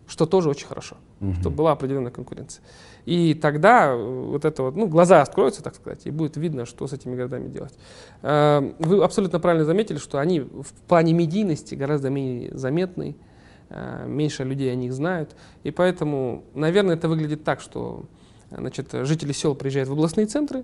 Speaker 2: что тоже очень хорошо, угу. чтобы была определенная конкуренция. И тогда э, вот это вот, ну, глаза откроются, так сказать, и будет видно, что с этими городами делать. Э, вы абсолютно правильно заметили, что они в плане медийности гораздо менее заметны, э, меньше людей о них знают, и поэтому, наверное, это выглядит так, что значит, жители сел приезжают в областные центры,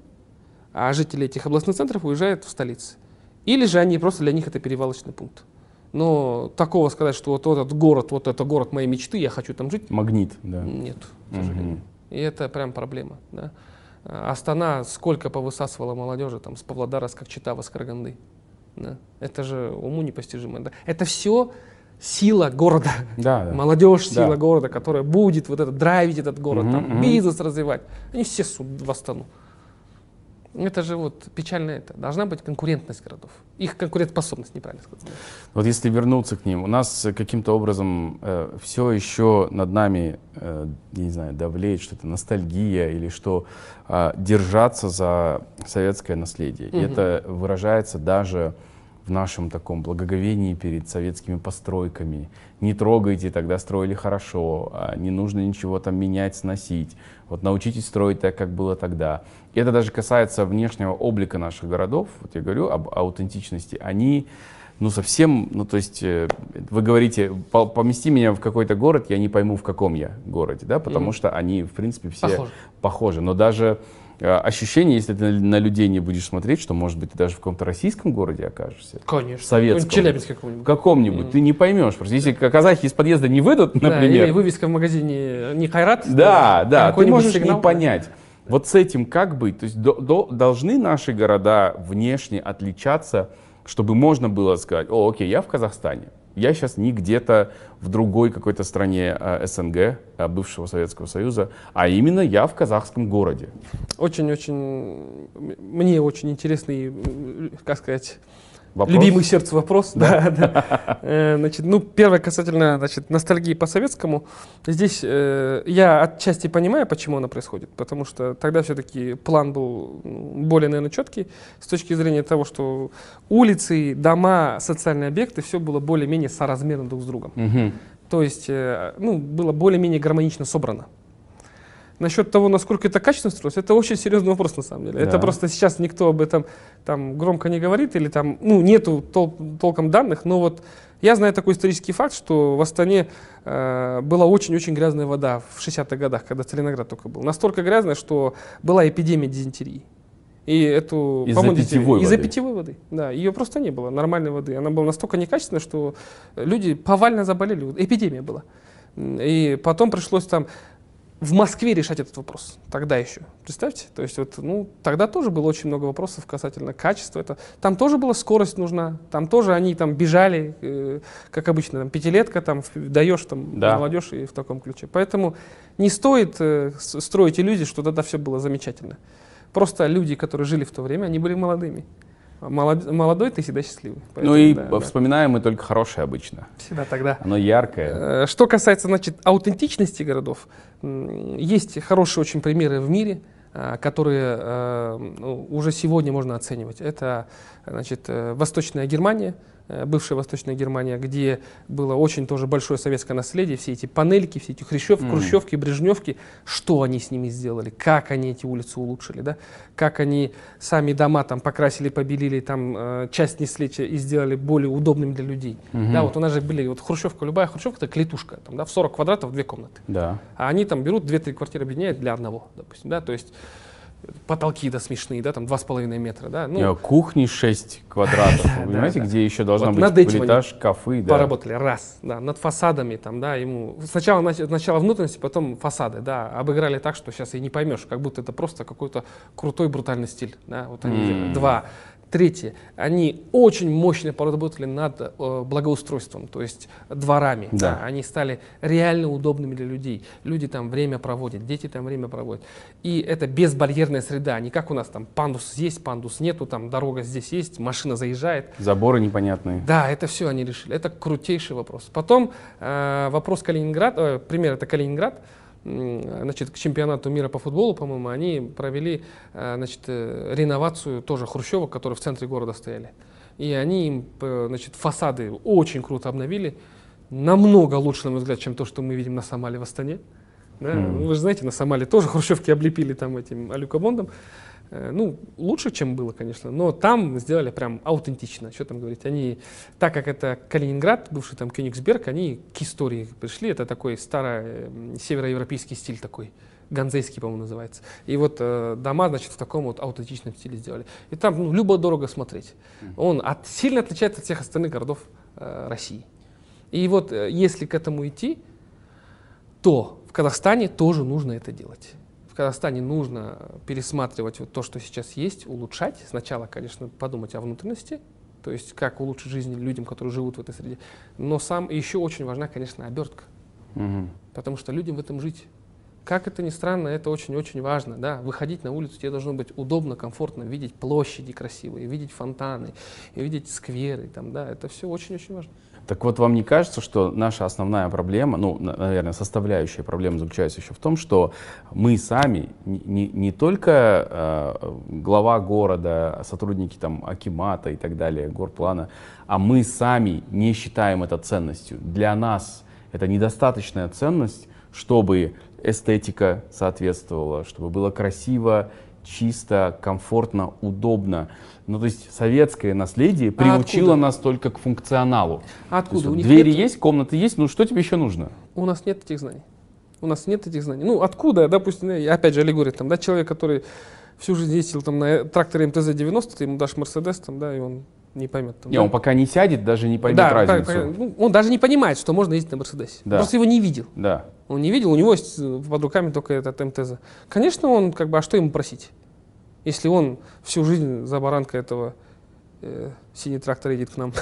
Speaker 2: а жители этих областных центров уезжают в столицы. Или же они просто для них это перевалочный пункт. Но такого сказать, что вот этот город, вот это город моей мечты, я хочу там жить.
Speaker 1: Магнит, да.
Speaker 2: Нет, к сожалению. Угу. И это прям проблема. Да. Астана сколько повысасывала молодежи там, с Павлодара, с Кокчетава, с Караганды. Да. Это же уму непостижимо. Да. Это все сила города.
Speaker 1: Да, да.
Speaker 2: Молодежь сила да. города, которая будет вот это, драйвить этот город, угу, там, угу. бизнес развивать. Они все в Астану. Это же вот печально это. Должна быть конкурентность городов. Их конкурентоспособность, неправильно сказать.
Speaker 1: Вот если вернуться к ним, у нас каким-то образом э, все еще над нами, э, я не знаю, давлеет что-то, ностальгия или что, э, держаться за советское наследие. Угу. И это выражается даже в нашем таком благоговении перед советскими постройками. Не трогайте, тогда строили хорошо, а не нужно ничего там менять, сносить. Вот научитесь строить так, как было тогда. И это даже касается внешнего облика наших городов. Вот я говорю об аутентичности. Они ну, совсем, ну, то есть, э, вы говорите, помести меня в какой-то город, я не пойму, в каком я городе, да, потому mm. что они, в принципе, все похожи. похожи. Но даже Э, ощущение, если ты на людей не будешь смотреть, что, может быть, ты даже в каком-то российском городе окажешься.
Speaker 2: Конечно.
Speaker 1: Советском.
Speaker 2: Челябинске каком-нибудь.
Speaker 1: В каком-нибудь. Mm. Ты не поймешь. Просто если казахи из подъезда не выйдут, например. Да, или
Speaker 2: вывеска в магазине не Хайрат.
Speaker 1: Да, да. Ты можешь сигнал. не понять. Вот с этим как быть? То есть до, до, должны наши города внешне отличаться, чтобы можно было сказать, о, окей, я в Казахстане я сейчас не где-то в другой какой-то стране э, СНГ, э, бывшего Советского Союза, а именно я в казахском городе.
Speaker 2: Очень-очень, мне очень интересный, как сказать, Вопрос? Любимый сердцу вопрос. Да, да. Э, значит, ну, первое касательно значит, ностальгии по советскому. Здесь э, я отчасти понимаю, почему она происходит. Потому что тогда все-таки план был более, наверное, четкий с точки зрения того, что улицы, дома, социальные объекты, все было более-менее соразмерно друг с другом. Угу. То есть, э, ну, было более-менее гармонично собрано. Насчет того, насколько это качественно строилось, это очень серьезный вопрос на самом деле. Да. Это просто сейчас никто об этом там громко не говорит или там, ну, нету тол толком данных, но вот я знаю такой исторический факт, что в Астане э, была очень-очень грязная вода в 60-х годах, когда Целиноград только был. Настолько грязная, что была эпидемия дизентерии. И эту,
Speaker 1: из-за питьевой
Speaker 2: из-за
Speaker 1: воды.
Speaker 2: питьевой воды. Да, ее просто не было, нормальной воды. Она была настолько некачественная, что люди повально заболели. Эпидемия была. И потом пришлось там в Москве решать этот вопрос. Тогда еще. Представьте? То есть вот, ну, тогда тоже было очень много вопросов касательно качества. Это, там тоже была скорость нужна. Там тоже они там бежали, э, как обычно, там пятилетка, там даешь там
Speaker 1: Да.
Speaker 2: молодежь и в таком ключе. Поэтому не стоит э, строить иллюзии, что тогда все было замечательно. Просто люди, которые жили в то время, они были молодыми. Молод- молодой ты всегда счастливый.
Speaker 1: Ну
Speaker 2: Поэтому,
Speaker 1: и
Speaker 2: да, да.
Speaker 1: вспоминаем мы только хорошее обычно.
Speaker 2: Всегда тогда.
Speaker 1: Оно яркое.
Speaker 2: Э, Что касается, значит, аутентичности городов, есть хорошие очень примеры в мире, э, которые э, ну, уже сегодня можно оценивать. Это, значит, Восточная Германия, бывшая Восточная Германия, где было очень тоже большое советское наследие, все эти панельки, все эти хрущев,
Speaker 1: Мгм.
Speaker 2: хрущевки, брежневки, что они с ними сделали, как они эти улицы улучшили, да? как они сами дома там покрасили, побелили, там э, часть несли и сделали более удобными для людей.
Speaker 1: Мгм.
Speaker 2: Да, вот у нас же были, вот хрущевка, любая хрущевка, это клетушка, там, да, в 40 квадратов две комнаты.
Speaker 1: Да.
Speaker 2: А они там берут 2-3 квартиры объединяют для одного, допустим, да, то есть потолки, да, смешные, да, там 2,5 метра, да, ну,
Speaker 1: Кухни 6 квадратов. Понимаете, где еще должна быть
Speaker 2: они
Speaker 1: шкафы. Да.
Speaker 2: поработали, раз, да, над фасадами, там, да, ему, сначала, нач- сначала внутренности, потом фасады, да, обыграли так, что сейчас и не поймешь, как будто это просто какой-то крутой брутальный стиль, да, вот они, два. Третье, они очень мощно поработали над э, благоустройством, то есть дворами.
Speaker 1: Да.
Speaker 2: Они стали реально удобными для людей. Люди там время проводят, дети там время проводят. И это безбарьерная среда, не как у нас там пандус есть, пандус нету, там дорога здесь есть, машина заезжает.
Speaker 1: Заборы непонятные.
Speaker 2: Да, это все они решили. Это крутейший вопрос. Потом э, вопрос Калининград, э, пример это Калининград. Значит, к чемпионату мира по футболу, по-моему, они провели э, значит, э, реновацию тоже хрущевок, которые в центре города стояли. И они им э, значит, фасады очень круто обновили. Намного лучше, на мой взгляд, чем то, что мы видим на Самале в Астане. Да? Ну, Вы же знаете, на Самале тоже хрущевки облепили там этим алюкобондом. Э, Ну, лучше, чем было, конечно, но там сделали прям аутентично. Что там говорить? Они, так как это Калининград, бывший там Кёнигсберг, они к истории пришли. Это такой старый североевропейский стиль такой. Ганзейский, по-моему, называется. И вот э, дома, значит, в таком вот аутентичном стиле сделали. И там ну, любо-дорого смотреть. Он от- сильно отличается от всех остальных городов э, России. И вот э, если к этому идти, то в Казахстане тоже нужно это делать. В Казахстане нужно пересматривать вот то, что сейчас есть, улучшать. Сначала, конечно, подумать о внутренности, то есть как улучшить жизнь людям, которые живут в этой среде. Но сам еще очень важна, конечно, обертка,
Speaker 1: Мгм.
Speaker 2: потому что людям в этом жить. Как это ни странно, это очень-очень важно. Да? Выходить на улицу тебе должно быть удобно, комфортно, видеть площади красивые, видеть фонтаны, видеть скверы. Там, да? Это все очень-очень важно.
Speaker 1: Так вот, вам не кажется, что наша основная проблема, ну, на- наверное, составляющая проблемы заключается еще в том, что мы сами, не- не только э, глава города, сотрудники там Акимата и так далее, горплана, а мы сами не считаем это ценностью. Для нас это недостаточная ценность, чтобы эстетика соответствовала, чтобы было красиво, чисто, комфортно, удобно. Ну, то есть советское наследие приучило
Speaker 2: откуда?
Speaker 1: нас только к функционалу.
Speaker 2: А
Speaker 1: есть
Speaker 2: откуда?
Speaker 1: вот
Speaker 2: У них
Speaker 1: двери
Speaker 2: нет-
Speaker 1: есть, комнаты есть, ну что тебе еще нужно?
Speaker 2: У нас нет этих знаний. У нас нет этих знаний. Ну, откуда, допустим, опять же, аллегория, там, да, человек, который всю жизнь ездил там на тракторе МТЗ-90, ты ему дашь Мерседес, там, да, и он не поймет. Там,
Speaker 1: Не,
Speaker 2: да?
Speaker 1: он пока не сядет, даже не поймет
Speaker 2: Да,
Speaker 1: разницу.
Speaker 2: пон- ну, он даже не понимает, что можно ездить на Мерседесе.
Speaker 1: Да.
Speaker 2: Просто его не видел.
Speaker 1: Да.
Speaker 2: Он не видел, у него есть э, под руками только этот МТЗ. Конечно, он, как бы, а что ему просить? Если он всю жизнь за баранка этого э, синий трактор едет к нам.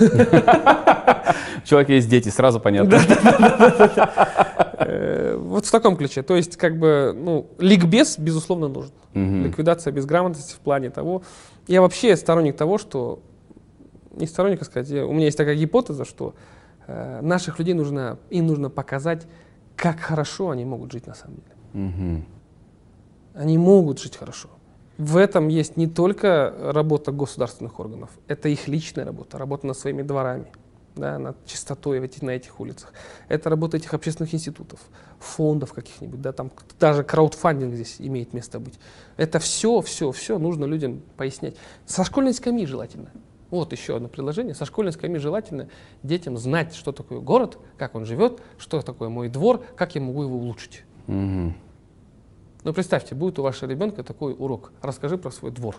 Speaker 1: У человека есть дети, сразу понятно.
Speaker 2: Э, Вот в таком ключе. То есть, как бы, ну, ликбез, безусловно, нужен. Ликвидация безграмотности в плане того. Я вообще сторонник того, что не сторонник, а сказать, у меня есть такая гипотеза, что э, наших людей нужно, им нужно показать, как хорошо они могут жить на самом деле. Они могут жить хорошо. В этом есть не только работа государственных органов, это их личная работа, работа над своими дворами, да, над чистотой в эти- на этих улицах. Это работа этих общественных институтов, фондов каких-нибудь, да, там даже краудфандинг здесь имеет место быть. Это все, все, все нужно людям пояснять. Со школьной скамьи желательно. Вот еще одно предложение. Со школьной скамьи желательно детям знать, что такое город, как он живет, что такое мой двор, как я могу его улучшить.
Speaker 1: Мгм.
Speaker 2: Ну, представьте, будет у вашего ребенка такой урок. Расскажи про свой двор.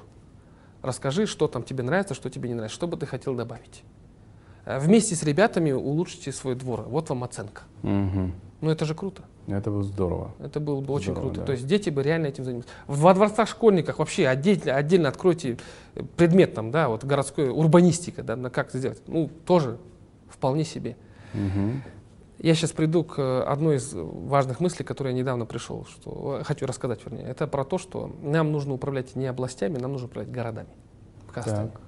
Speaker 2: Расскажи, что там тебе нравится, что тебе не нравится, что бы ты хотел добавить. Э, Вместе с ребятами улучшите свой двор. Вот вам оценка.
Speaker 1: Мгм.
Speaker 2: Ну это же круто.
Speaker 1: Это было здорово.
Speaker 2: Это было бы очень
Speaker 1: Здорово,
Speaker 2: круто.
Speaker 1: да.
Speaker 2: То есть дети бы реально этим занимались. Во дворцах школьниках вообще отдельно, отдельно откройте э, предмет там, да, вот городской урбанистика, да, на как это сделать. Ну, тоже вполне себе.
Speaker 1: Мгм.
Speaker 2: Я сейчас приду к э, одной из важных мыслей, к которой я недавно пришел, что э, хочу рассказать, вернее. Это про то, что нам нужно управлять не областями, нам нужно управлять городами в Казахстане.
Speaker 1: Так.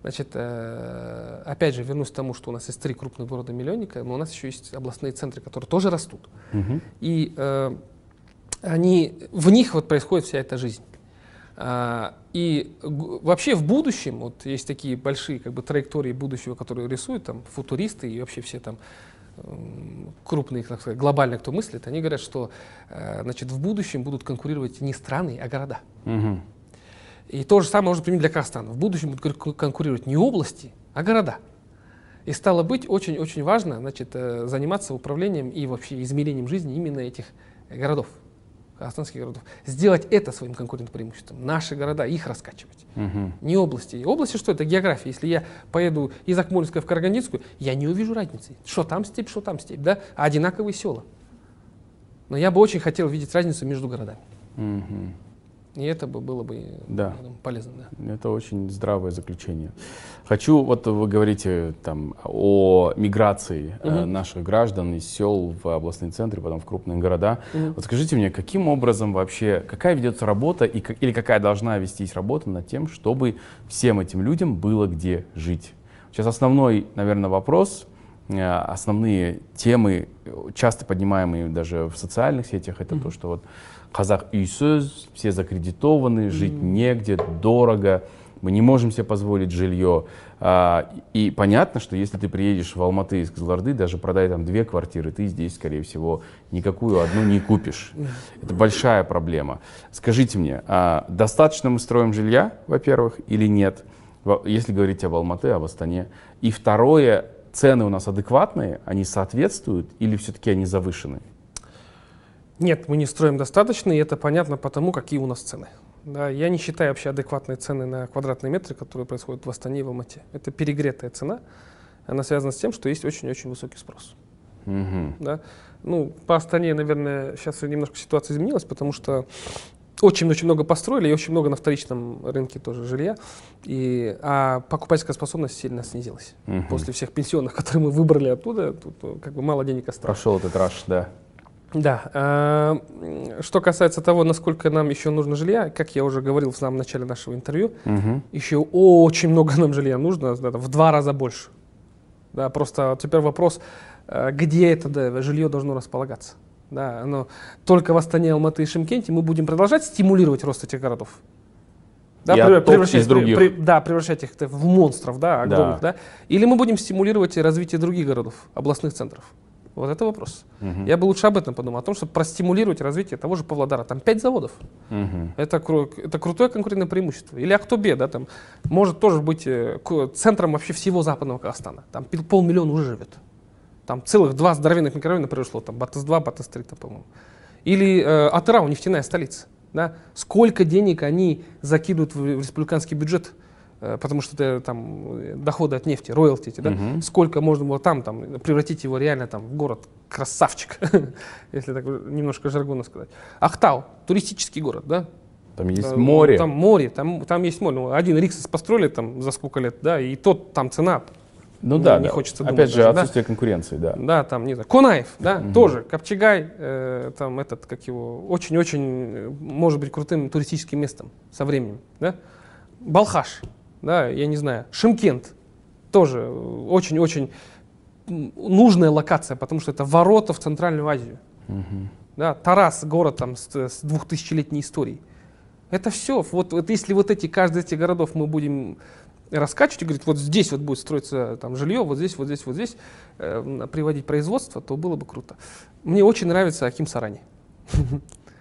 Speaker 2: Значит, э, опять же, вернусь к тому, что у нас есть три крупных города-миллионника, но у нас еще есть областные центры, которые тоже растут.
Speaker 1: Мгм.
Speaker 2: И они, в них вот происходит вся эта жизнь. А, и вообще в будущем, вот есть такие большие как бы, траектории будущего, которые рисуют там футуристы и вообще все там крупные, так сказать, глобально кто мыслит, они говорят, что э, значит, в будущем будут конкурировать не страны, а города.
Speaker 1: Мгм.
Speaker 2: И то же самое можно применить для Казахстана. В будущем будут кон- конкурировать не области, а города. И стало быть очень-очень важно значит, э, заниматься управлением и вообще измерением жизни именно этих городов, казахстанских городов. Сделать это своим конкурентным преимуществом. Наши города, их раскачивать.
Speaker 1: Мгм.
Speaker 2: Не области. Области что это? География. Если я поеду из Акмолинска в Карагандинскую, я не увижу разницы. Что там степь, что там степь, да? А одинаковые села. Но я бы очень хотел видеть разницу между городами.
Speaker 1: Мгм.
Speaker 2: И это бы было бы
Speaker 1: Да.
Speaker 2: полезно. Да.
Speaker 1: Это очень здравое заключение. Хочу, вот вы говорите там о миграции
Speaker 2: Мгм.
Speaker 1: наших граждан из сел в областные центры, потом в крупные города.
Speaker 2: Мгм.
Speaker 1: Вот скажите мне, каким образом вообще, какая ведется работа и, или какая должна вестись работа над тем, чтобы всем этим людям было где жить? Сейчас основной, наверное, вопрос, э, основные темы, э, часто поднимаемые даже в социальных сетях, это то, что вот казах үйсөз, все закредитованы, жить негде, дорого, мы не можем себе позволить жилье. А, И понятно, что если ты приедешь в Алматы из Кызылорды, даже продай там две квартиры, ты здесь, скорее всего, никакую одну не купишь. Это большая проблема. Скажите мне, а достаточно мы строим жилья, во-первых, или нет? Если говорить об Алматы, об Астане. И второе, цены у нас адекватные, они соответствуют или все-таки они завышены?
Speaker 2: Нет, мы не строим достаточно, и это понятно потому, какие у нас цены. Да, я не считаю вообще адекватные цены на квадратные метры, которые происходят в Астане и в Алмате. Это перегретая цена. Она связана с тем, что есть очень-очень высокий спрос.
Speaker 1: Мгм.
Speaker 2: Да? Ну, по Астане, наверное, сейчас немножко ситуация изменилась, потому что очень-очень много построили, и очень много на вторичном рынке тоже жилья. И, а покупательская способность сильно снизилась.
Speaker 1: Мгм.
Speaker 2: После всех пенсионных, которые мы выбрали оттуда, тут э, как бы мало денег осталось.
Speaker 1: Прошел этот раш, да.
Speaker 2: Да. м, Что касается того, насколько нам еще нужно жилья, как я уже говорил в самом начале нашего интервью,
Speaker 1: Мгм.
Speaker 2: еще очень много нам жилья нужно, да, в два раза больше. Да, просто теперь вопрос, э, где это да, жилье должно располагаться. Да, оно только в Астане, Алматы и Шимкенте мы будем продолжать стимулировать рост этих городов. Да,
Speaker 1: И
Speaker 2: превра-
Speaker 1: отток
Speaker 2: превращать,
Speaker 1: из других.
Speaker 2: при- при- да, превращать их в монстров, да, огромных, да. Или мы будем стимулировать развитие других городов, областных центров. Вот это вопрос.
Speaker 1: Мгм.
Speaker 2: Я бы лучше об этом подумал, о том, чтобы простимулировать развитие того же Павлодара. Там пять заводов.
Speaker 1: Мгм.
Speaker 2: Это, это крутое конкурентное преимущество. Или Актобе, да, там может тоже быть э, центром вообще всего западного Казахстана. Там полмиллиона уже живет. Там целых два здоровенных микрорайона произошло, там Батыс-2, Батыс-3, там, по-моему. Или э, Атырау, нефтяная столица. Да? Сколько денег они закидывают в, республиканский бюджет, потому что это там э, доходы от нефти, роялти, да?
Speaker 1: Мгм.
Speaker 2: сколько можно было там, там превратить его реально там, в город красавчик, если так немножко жаргонно сказать. Ахтау, туристический город, да?
Speaker 1: Там есть
Speaker 2: Э,
Speaker 1: море.
Speaker 2: Там море, там, там есть море. Ну, Один Риксос построили там за сколько лет, да, и тот там цена.
Speaker 1: ну
Speaker 2: не-
Speaker 1: да,
Speaker 2: не
Speaker 1: да.
Speaker 2: хочется
Speaker 1: Опять
Speaker 2: думать
Speaker 1: же,
Speaker 2: даже, да?
Speaker 1: отсутствие конкуренции, да.
Speaker 2: Да, там, не знаю, Конаев, да,
Speaker 1: Мгм.
Speaker 2: тоже, Копчегай, э, там этот, как его, очень-очень, э, может быть, крутым туристическим местом со временем, да. Балхаш, да, я не знаю, Шимкент, тоже э, очень-очень нужная локация, потому что это ворота в Центральную Азию.
Speaker 1: Мгм.
Speaker 2: Да, Тарас, город там с, с двухтысячелетней историей. Это все. Вот, вот если вот эти, каждый из этих городов мы будем раскачивать и говорить, вот здесь вот будет строиться там жилье, вот здесь, вот здесь, вот здесь, э, приводить производство, то было бы круто. Мне очень нравится Аким Сарани.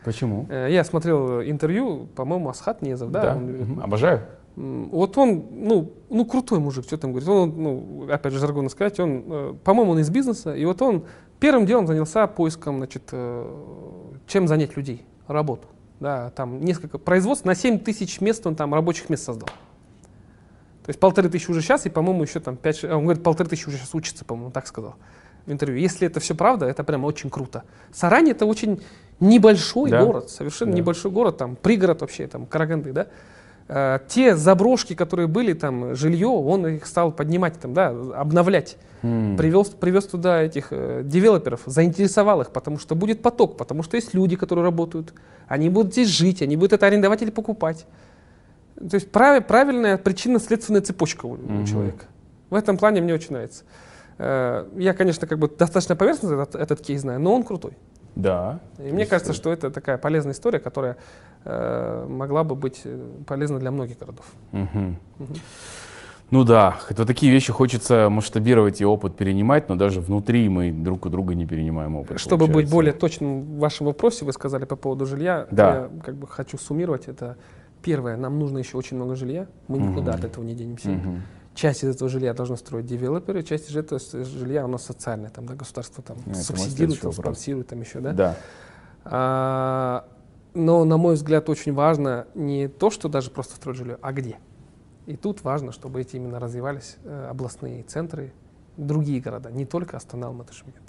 Speaker 1: Почему?
Speaker 2: Э, я смотрел интервью, по-моему, Асхат Незов, да? он
Speaker 1: Мгм. Обожаю.
Speaker 2: Вот он, ну, ну крутой мужик, что там говорит. Он, ну, опять же, жаргонно сказать, он, э, по-моему, он из бизнеса, и вот он первым делом занялся поиском, значит, э, чем занять людей, работу. Да, там несколько производств, на 7 тысяч мест он там рабочих мест создал. То есть полторы тысячи уже сейчас, и, по-моему, еще там пять... Он говорит, полторы тысячи уже сейчас учится, по-моему, так сказал в интервью. Если это все правда, это прям очень круто. Сарань это очень небольшой да. город, совершенно да. небольшой город, там пригород вообще, там Караганды, да. Э, те заброшки, которые были там, жилье, он их стал поднимать, там, да, обновлять. Mm. Привез, привез туда этих э, девелоперов, заинтересовал их, потому что будет поток, потому что есть люди, которые работают, они будут здесь жить, они будут это арендовать или покупать. То есть прав, правильная причинно-следственная цепочка у, mm-hmm. у человека. В этом плане мне очень нравится. Э, я, конечно, как бы достаточно поверхностно этот, этот кейс знаю, но он крутой.
Speaker 1: Да.
Speaker 2: И мне кажется, что это такая полезная история, которая э, могла бы быть э, полезна для многих городов.
Speaker 1: Угу. Угу. Ну да, это такие вещи хочется масштабировать и опыт перенимать, но даже внутри мы друг у друга не перенимаем опыт.
Speaker 2: Чтобы получается. быть более точным в вашем вопросе, вы сказали по поводу жилья, да. я как бы хочу суммировать это. Первое, нам нужно еще очень много жилья, мы никуда угу. от этого не денемся. Угу. Часть из этого жилья должны строить девелоперы, часть из этого жилья у нас социальное, там, да, государство там ну, субсидирует, там, спонсирует, там еще, да.
Speaker 1: Да.
Speaker 2: А, но, на мой взгляд, очень важно не то, что даже просто строить жилье, а где. И тут важно, чтобы эти именно развивались э, областные центры, другие города, не только Астана, Алматы, Шмидт.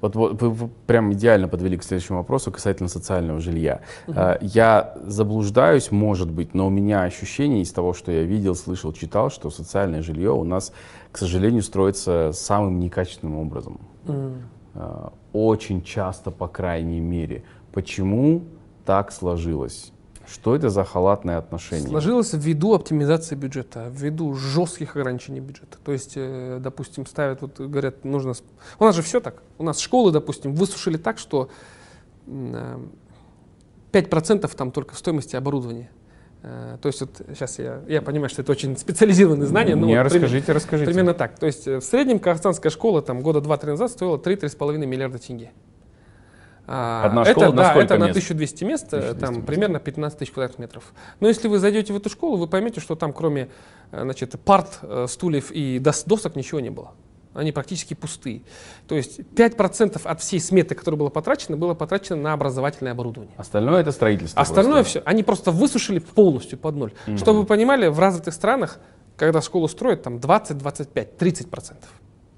Speaker 1: Вот, вот вы, вы прям идеально подвели к следующему вопросу касательно социального жилья. Угу. Я заблуждаюсь, может быть, но у меня ощущение из того, что я видел, слышал, читал, что социальное жилье у нас, к сожалению, строится самым некачественным образом. Угу. Очень часто, по крайней мере. Почему так сложилось? Что это за халатное отношение?
Speaker 2: Сложилось ввиду оптимизации бюджета, ввиду жестких ограничений бюджета. То есть, э, допустим, ставят, вот говорят, нужно... У нас же все так. У нас школы, допустим, высушили так, что 5% э, там только в стоимости оборудования. Э, то есть вот сейчас я, я понимаю, что это очень специализированные знания.
Speaker 1: Не, вот расскажите, примерно, расскажите.
Speaker 2: Примерно так. То есть в среднем казахстанская школа там года 2-3 назад стоила 3-3,5 миллиарда тенге.
Speaker 1: А, Одна школа это, на да,
Speaker 2: это
Speaker 1: мест?
Speaker 2: на 1200 мест, 1200 там мест. примерно 15 тысяч квадратных метров. Но если вы зайдете в эту школу, вы поймете, что там кроме э, значит, парт, э, стульев и досок ничего не было. Они практически пустые. То есть 5% от всей сметы, которая была потрачена, было потрачено на образовательное оборудование.
Speaker 1: Остальное это строительство.
Speaker 2: Остальное просто. все. Они просто высушили полностью под ноль. Угу. Чтобы вы понимали, в развитых странах, когда школу строят, там 20, 25, 30%.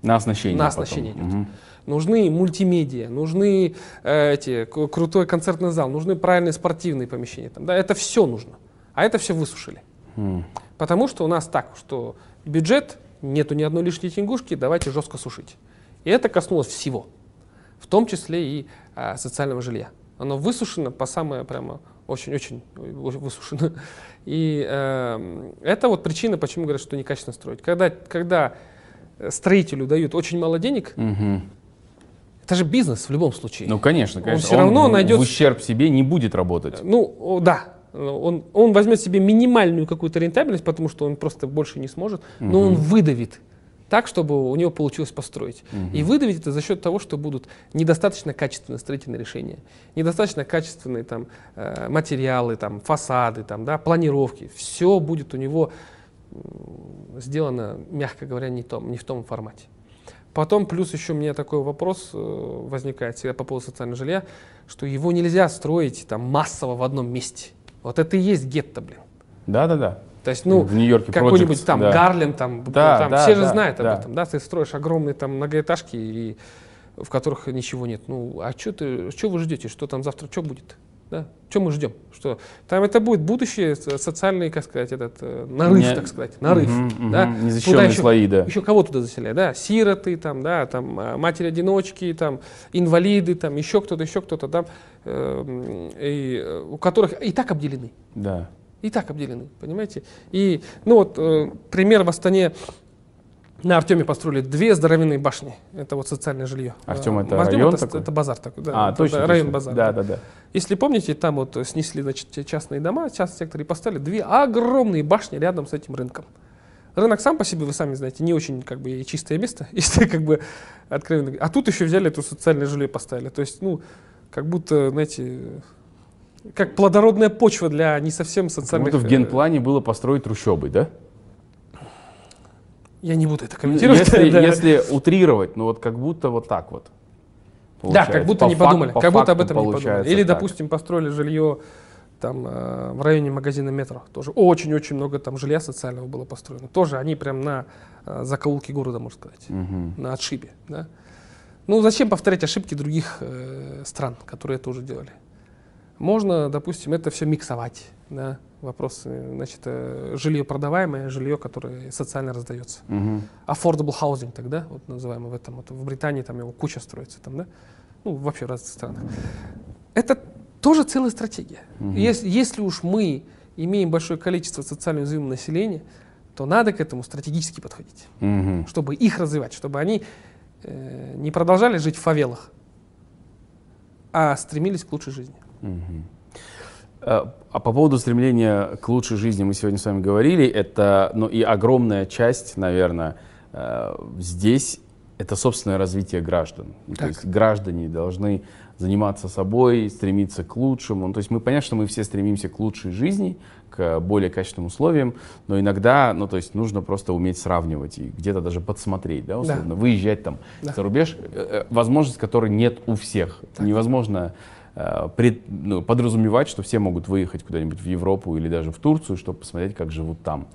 Speaker 1: На оснащение.
Speaker 2: На оснащение идет. Угу нужны мультимедиа, нужны э, эти, крутой концертный зал, нужны правильные спортивные помещения. Там, да, это все нужно. А это все высушили. Mm. Потому что у нас так, что бюджет, нету ни одной лишней тенгушки, давайте жестко сушить. И это коснулось всего, в том числе и э, социального жилья. Оно высушено по самое прямо очень-очень высушено. И э, это вот причина, почему говорят, что некачественно строить. Когда, когда строителю дают очень мало денег, угу. Это же бизнес в любом случае.
Speaker 1: Ну, конечно, конечно. Он все равно он найдет... в ущерб себе не будет работать.
Speaker 2: Ну, да. Он, он возьмет себе минимальную какую-то рентабельность, потому что он просто больше не сможет, но угу. он выдавит так, чтобы у него получилось построить. Угу. И выдавить это за счет того, что будут недостаточно качественные строительные решения, недостаточно качественные там, э, материалы, там, фасады, там, да, планировки. Все будет у него сделано, мягко говоря, не, том, не в том формате. Потом плюс еще у меня такой вопрос э, возникает всегда по поводу социального жилья, что его нельзя строить там массово в одном месте. Вот это и есть гетто, блин.
Speaker 1: Да-да-да.
Speaker 2: То есть, ну, в Нью-Йорке какой-нибудь там да. Гарлем, там, да, там да, все да, же знают да. об этом, да, ты строишь огромные там многоэтажки, и, в которых ничего нет. Ну, а что ты, что вы ждете, что там завтра, что будет? Да? Чем мы ждем? Что там это будет будущее, социальный, как сказать, этот э, нарыв, Не, так сказать, нарыв. Угу,
Speaker 1: да? угу, Незащищенные еще, слои, да.
Speaker 2: Еще кого туда заселяют, да? Сироты, там, да, там, а, матери-одиночки, там, инвалиды, там, еще кто-то, еще кто-то, да, э, и, э, у которых и так обделены.
Speaker 1: Да.
Speaker 2: И так обделены, понимаете? И, ну вот, э, пример в Астане на Артеме построили две здоровенные башни. Это вот социальное жилье.
Speaker 1: Артем это Артем район
Speaker 2: это,
Speaker 1: такой?
Speaker 2: это базар такой.
Speaker 1: Да, а, точно,
Speaker 2: район
Speaker 1: точно.
Speaker 2: базар.
Speaker 1: Да, да, да.
Speaker 2: Если помните, там вот снесли значит, частные дома, частный сектор и поставили две огромные башни рядом с этим рынком. Рынок сам по себе, вы сами знаете, не очень как бы чистое место, если как бы откровенно. А тут еще взяли эту социальное жилье поставили. То есть, ну, как будто, знаете, как плодородная почва для не совсем социальных...
Speaker 1: Как будто в генплане было построить трущобы, да?
Speaker 2: Я не буду это комментировать.
Speaker 1: Если, да. если утрировать, ну вот как будто вот так вот.
Speaker 2: Получается. Да, как будто по не факту, подумали, как будто об этом не подумали. Или, так. допустим, построили жилье там э, в районе магазина метро тоже очень-очень много там жилья социального было построено. Тоже они прям на э, закоулке города, можно сказать,
Speaker 1: Мгм.
Speaker 2: на отшибе. Да? Ну зачем повторять ошибки других э, стран, которые это уже делали? Можно, допустим, это все миксовать. Да? Вопрос, значит, э, жилье продаваемое, жилье, которое социально раздается.
Speaker 1: Мгм.
Speaker 2: Affordable housing тогда, вот называемый в этом, вот в Британии там его куча строится, там, да? Ну, вообще в разных странах. Это тоже целая стратегия.
Speaker 1: Мгм.
Speaker 2: Если, если уж мы имеем большое количество социально уязвимого населения, то надо к этому стратегически подходить,
Speaker 1: Мгм.
Speaker 2: чтобы их развивать, чтобы они э, не продолжали жить в фавелах, а стремились к лучшей жизни.
Speaker 1: Мгм. А по поводу стремления к лучшей жизни мы сегодня с вами говорили. Это, ну и огромная часть, наверное, э, здесь это собственное развитие граждан. Ну, То
Speaker 2: Так.
Speaker 1: есть граждане должны заниматься собой, стремиться к лучшему. Ну, то есть мы понятно, что мы все стремимся к лучшей жизни, к более качественным условиям, но иногда, ну то есть нужно просто уметь сравнивать и где-то даже подсмотреть, да, условно, выезжать там
Speaker 2: Да.
Speaker 1: за рубеж, э, э, возможность которой нет у всех. Невозможно э, пред- ну, подразумевать, что все могут выехать куда-нибудь в Европу или даже в Турцию, чтобы посмотреть, как живут там.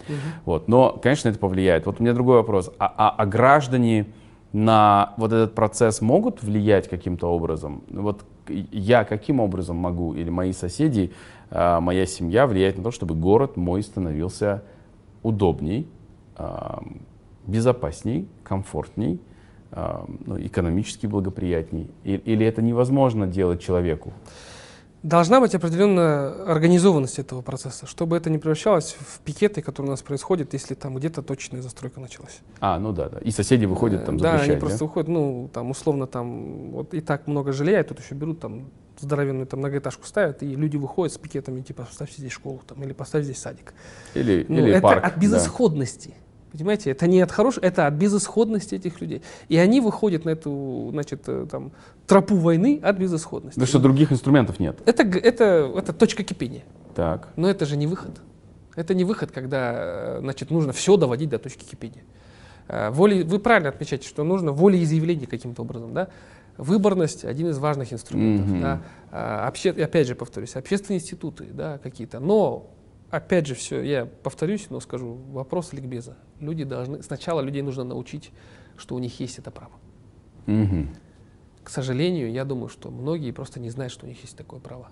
Speaker 1: Вот. Но, конечно, это повлияет. Вот у меня другой вопрос. А, а- а граждане на вот этот процесс могут влиять каким-то образом? Вот я каким образом могу, или мои соседи, э, моя семья влиять на то, чтобы город мой становился удобней, э, безопасней, комфортней, э, ну, экономически благоприятней? Или это невозможно делать человеку?
Speaker 2: Должна быть определенная организованность этого процесса, чтобы это не превращалось в пикеты, которые у нас происходят, если там где-то точная застройка началась.
Speaker 1: А, ну да, да. И соседи выходят там
Speaker 2: Э, Да,
Speaker 1: запрещать,
Speaker 2: они просто уходят, ну, там, условно, там, вот и так много жилья, и тут еще берут, там, здоровенную там многоэтажку ставят, и люди выходят с пикетами, типа, поставьте здесь школу, там, или поставьте здесь садик.
Speaker 1: Или,
Speaker 2: Ну,
Speaker 1: или
Speaker 2: это
Speaker 1: парк.
Speaker 2: от
Speaker 1: да.
Speaker 2: Понимаете, это не от хорошего, это от безысходности этих людей. И они выходят на эту, значит, э, там, тропу войны от безысходности.
Speaker 1: Потому что других инструментов нет.
Speaker 2: Это, это, это точка кипения.
Speaker 1: Так.
Speaker 2: Но это же не выход. Это не выход, когда э, значит, нужно все доводить до точки кипения. Э, Воли, вы правильно отмечаете, что нужно волеизъявление каким-то образом. Да? Выборность – один из важных инструментов.
Speaker 1: Мгм.
Speaker 2: Да? А, обще- опять же повторюсь, общественные институты да, какие-то. Но, опять же, все, я повторюсь, но скажу, вопрос ликбеза. Люди должны, сначала людей нужно научить, что у них есть это право.
Speaker 1: Мгм.
Speaker 2: К сожалению, я думаю, что многие просто не знают, что у них есть такое право.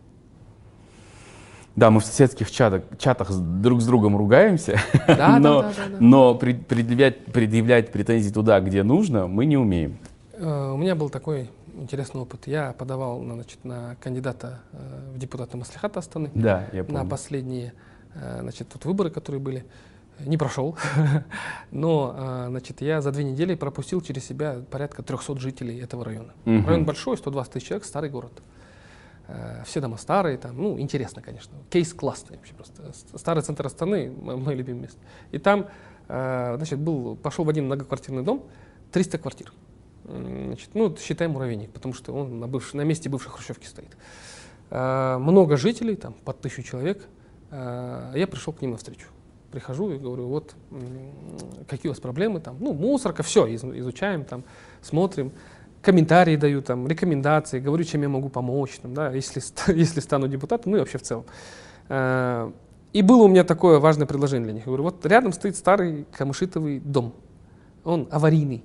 Speaker 1: Да, мы в соседских чатах, чатах друг с другом ругаемся,
Speaker 2: Да, да,
Speaker 1: но,
Speaker 2: да, да, да.
Speaker 1: но пред- предъявлять, предъявлять претензии туда, где нужно, мы не умеем.
Speaker 2: Э, У меня был такой интересный опыт. Я подавал на, значит, на кандидата э, в депутаты Маслихата Астаны
Speaker 1: Да, я
Speaker 2: на
Speaker 1: помню.
Speaker 2: последние э, значит, вот выборы, которые были. Не прошел, но э, значит, я за две недели пропустил через себя порядка 300 жителей этого района.
Speaker 1: Мгм.
Speaker 2: Район большой, 120 тысяч человек, старый город. Э, Все дома старые, там, ну, интересно, конечно. Кейс классный вообще просто. Старый центр Астаны, мое любимое место. И там, э, значит, был, пошел в один многоквартирный дом, 300 квартир. Значит, ну, считай муравейник, потому что он на, бывш- на месте бывшей хрущевки стоит. Э, Много жителей, там, под тысячу человек. Э, Я пришел к ним навстречу. Прихожу и говорю, вот, какие у вас проблемы, там, ну, мусорка, все, изучаем, там, смотрим комментарии даю, там, рекомендации, говорю, чем я могу помочь, там, да, если, если стану депутатом, ну и вообще в целом. Э, И было у меня такое важное предложение для них. Я говорю, вот рядом стоит старый камышитовый дом, он аварийный.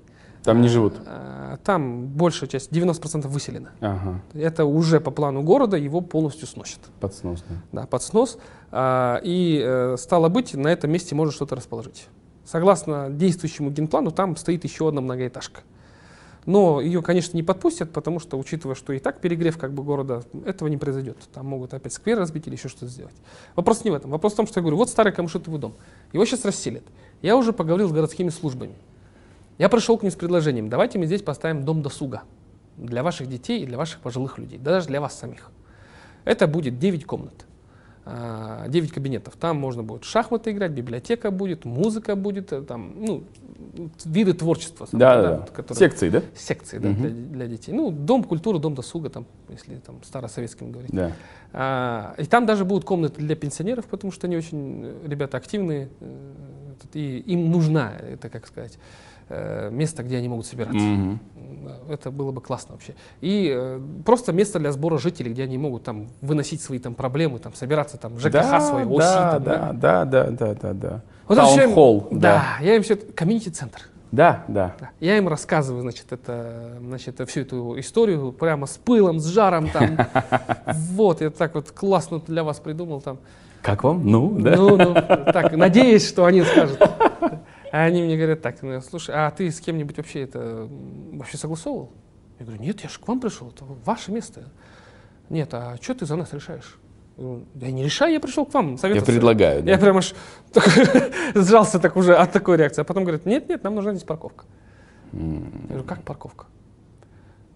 Speaker 1: Там не живут.
Speaker 2: Э, Там большая часть, 90% выселена.
Speaker 1: Ага,
Speaker 2: Это уже по плану города его полностью сносят.
Speaker 1: подсносно.
Speaker 2: Да, под снос. А, И э, стало быть, на этом месте можно что-то расположить. Согласно действующему генплану, там стоит еще одна многоэтажка. Но ее, конечно, не подпустят, потому что, учитывая, что и так перегрев как бы города, этого не произойдет. Там могут опять сквер разбить или еще что-то сделать. Вопрос не в этом. Вопрос в том, что я говорю, вот старый камышитовый дом. Его сейчас расселят. Я уже поговорил с городскими службами. Я пришел к ним с предложением, давайте мы здесь поставим дом досуга для ваших детей и для ваших пожилых людей, да даже для вас самих. Это будет 9 комнат, а, 9 кабинетов. Там можно будет шахматы играть, библиотека будет, музыка будет, э, там, ну, виды творчества.
Speaker 1: Да,
Speaker 2: да,
Speaker 1: да, да.
Speaker 2: которые-
Speaker 1: Секции, да?
Speaker 2: секции да,
Speaker 1: Мгм.
Speaker 2: для, для детей. Ну, дом культуры, дом досуга, там, если там старосоветским говорить.
Speaker 1: Да.
Speaker 2: А, и там даже будут комнаты для пенсионеров, потому что они очень, э, ребята, активные, э, и им нужна, это как сказать, э, место, где они могут собираться.
Speaker 1: Мгм.
Speaker 2: Это было бы классно вообще. И э, просто место для сбора жителей, где они могут там выносить свои там проблемы, там собираться там ЖКХ
Speaker 1: да,
Speaker 2: свои, ОСИ.
Speaker 1: да,
Speaker 2: там,
Speaker 1: да, да, да, да, да, да.
Speaker 2: Вот это
Speaker 1: Таунхолл,
Speaker 2: Да, я им все комьюнити-центр.
Speaker 1: Да, да.
Speaker 2: Да. Я им рассказываю, значит, это, значит, всю эту историю прямо с пылом, с жаром там. Вот, я так вот классно для вас придумал там.
Speaker 1: Как вам? Ну, да.
Speaker 2: Ну, ну, так, надеюсь, что они скажут. А они мне говорят так, ну, слушай, а ты с кем-нибудь вообще это вообще согласовывал? Я говорю, нет, я же к вам пришел, это ваше место. Нет, а что ты за нас решаешь? Я я не решаю, я пришел к вам
Speaker 1: Я
Speaker 2: советоваться.
Speaker 1: предлагаю. да.
Speaker 2: Я прям аж сжался так уже от такой реакции. А потом говорят, нет, нет, нам нужна здесь парковка.
Speaker 1: М,
Speaker 2: Я говорю, как парковка?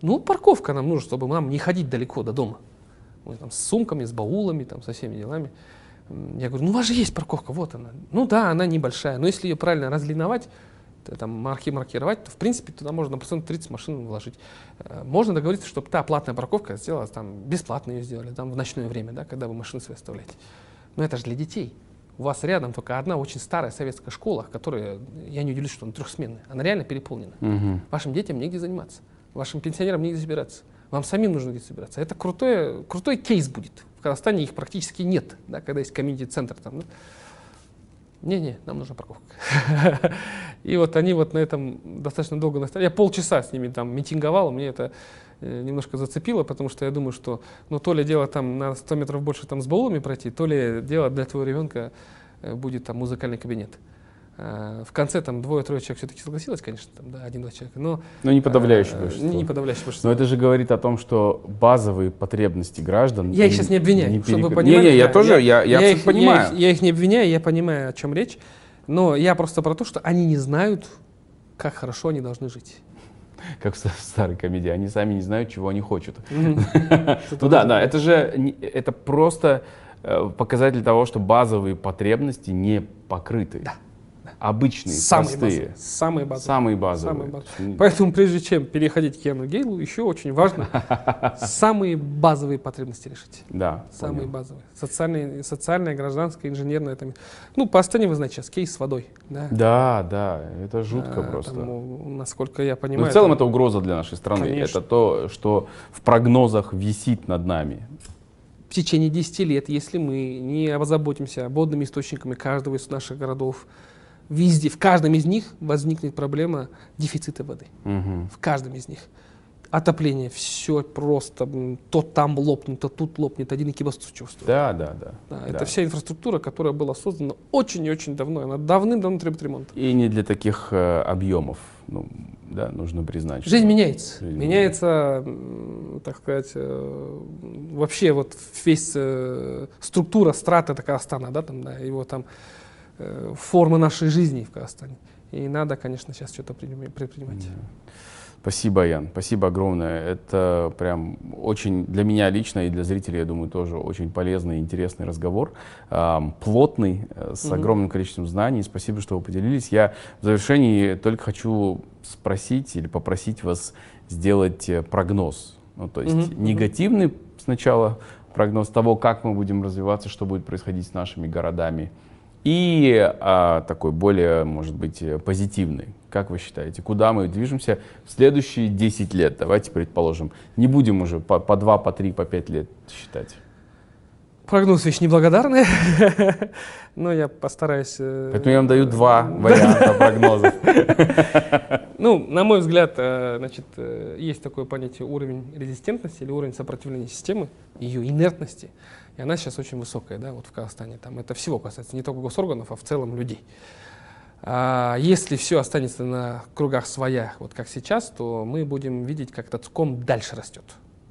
Speaker 2: Ну, парковка нам нужна, чтобы нам не ходить далеко до дома. Мы там с сумками, с баулами, там, со всеми делами. Я говорю, ну у вас же есть парковка, вот она. Ну да, она небольшая, но если ее правильно разлиновать, там, марки маркировать, то в принципе туда можно на процент 30 машин вложить. Э, Можно договориться, чтобы та платная парковка сделала, там, бесплатно ее сделали, там, в ночное время, да, когда вы машины свои оставляете. Но это же для детей. У вас рядом только одна очень старая советская школа, которая, я не удивлюсь, что она трехсменная. Она реально переполнена.
Speaker 1: мгм.
Speaker 2: Вашим детям негде заниматься, вашим пенсионерам негде собираться, вам самим нужно где собираться. Это крутой, крутой кейс будет. В Казахстане их практически нет, да, когда есть комьюнити-центр там. да. Не-не, нам нужна парковка. И вот они вот на этом достаточно долго настояли. Я полчаса с ними там митинговал, мне это э, немножко зацепило, потому что я думаю, что ну, то ли дело там на 100 метров больше там с баулами пройти, то ли дело для твоего ребенка э, будет там музыкальный кабинет. А, В конце там двое-трое человек все-таки согласилось, конечно, там, да, один-два человека, но
Speaker 1: Ну, не подавляющее
Speaker 2: э,
Speaker 1: большинство.
Speaker 2: Не, не подавляющее большинство.
Speaker 1: Но это же говорит о том, что базовые потребности граждан...
Speaker 2: Я их сейчас не обвиняю, чтобы вы
Speaker 1: перек-
Speaker 2: понимали.
Speaker 1: Не-не, я
Speaker 2: да,
Speaker 1: тоже, я, я,
Speaker 2: их,
Speaker 1: абсолютно понимаю.
Speaker 2: Я их, я их не обвиняю, я понимаю, о чем речь, но я просто про то, что они не знают, как хорошо они должны жить.
Speaker 1: Как в ста- старой комедии, они сами не знают, чего они хотят. Ну да, да, это же не- это просто э, показатель того, что базовые потребности не покрыты.
Speaker 2: Да,
Speaker 1: Обычные,
Speaker 2: Самые
Speaker 1: простые.
Speaker 2: базовые. Самые базовые.
Speaker 1: Самые базовые.
Speaker 2: Самые базовые. Поэтому прежде чем переходить к Киану Гейлу, еще очень важно самые базовые потребности решить.
Speaker 1: Да,
Speaker 2: Самые
Speaker 1: понял.
Speaker 2: базовые. Социальные, социальная, гражданская, инженерная. Там. Ну, по Астане вы знаете сейчас кейс с водой. Да,
Speaker 1: Да, да, это жутко
Speaker 2: А,
Speaker 1: просто.
Speaker 2: там, насколько я
Speaker 1: Но
Speaker 2: понимаю.
Speaker 1: в целом
Speaker 2: там-
Speaker 1: это угроза для нашей страны.
Speaker 2: Конечно.
Speaker 1: Это то, что в прогнозах висит над нами.
Speaker 2: в течение 10 лет, если мы не озаботимся водными источниками каждого из наших городов, везде, в каждом из них возникнет проблема дефицита воды.
Speaker 1: Мгм.
Speaker 2: В каждом из них. Отопление, все просто, то там лопнет, то тут лопнет, один экибастуз чувствует.
Speaker 1: Да, да, да.
Speaker 2: Да,
Speaker 1: да.
Speaker 2: Это вся инфраструктура, которая была создана очень и очень давно, она давным-давно требует ремонта.
Speaker 1: И не для таких э, объемов. Ну, да, нужно признать.
Speaker 2: Жизнь меняется.
Speaker 1: Жизнь
Speaker 2: меняется, м, так сказать, э, вообще вот весь э, структура страты это Казахстана, да, там, да, его там э, форма нашей жизни в Казахстане. И надо, конечно, сейчас что-то принимать- предпринимать.
Speaker 1: Спасибо, Ян. Спасибо огромное. Это прям очень для меня лично и для зрителей, я думаю, тоже очень полезный и интересный разговор. Ам, плотный, э, с огромным количеством знаний. Спасибо, что вы поделились. Я в завершении только хочу спросить или попросить вас сделать э, прогноз. Ну, то есть
Speaker 2: мгм.
Speaker 1: негативный сначала прогноз того, как мы будем развиваться, что будет происходить с нашими городами. И а, такой более, может быть, позитивный. Как вы считаете, куда мы движемся в следующие 10 лет? Давайте предположим. Не будем уже по, по 2, по 3, по 5 лет считать.
Speaker 2: Прогноз вещь неблагодарная, но я постараюсь... э,
Speaker 1: Поэтому я вам даю два варианта прогнозов.
Speaker 2: Ну, на мой взгляд, э, значит, э, есть такое понятие уровень резистентности или уровень сопротивления системы, ее инертности. И она сейчас очень высокая, да, вот в Казахстане. Там это всего касается, не только госорганов, а в целом людей. А если все останется на кругах своя, вот как сейчас, то мы будем видеть, как этот ком дальше растет.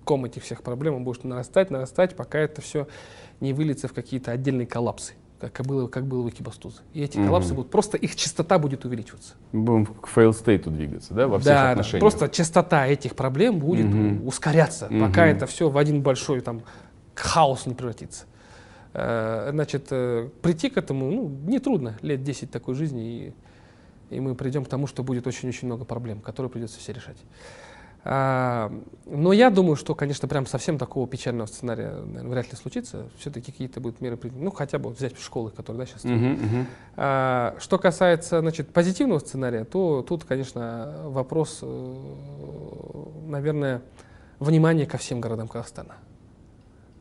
Speaker 2: Ком этих всех проблем он будет нарастать, нарастать, пока это все не выльется в какие-то отдельные коллапсы, как было, как было в Экибастузе. И эти
Speaker 1: Мгм.
Speaker 2: коллапсы будут, просто их частота будет увеличиваться.
Speaker 1: Будем к state двигаться, да, во всех
Speaker 2: Да, да,
Speaker 1: отношениях.
Speaker 2: просто частота этих проблем будет
Speaker 1: Мгм.
Speaker 2: ускоряться,
Speaker 1: Мгм.
Speaker 2: пока это все в один большой там хаос не превратится. Э, Значит, э, прийти к этому, ну, нетрудно, лет 10 такой жизни, и, и мы придем к тому, что будет очень-очень много проблем, которые придется все решать. А, но я думаю, что, конечно, прям совсем такого печального сценария наверное, вряд ли случится. Все-таки какие-то будут меры приняты. Ну, хотя бы вот взять школы, которые да, сейчас.
Speaker 1: Мгм.
Speaker 2: А, что касается значит, позитивного сценария, то тут, конечно, вопрос, э, наверное, внимания ко всем городам Казахстана.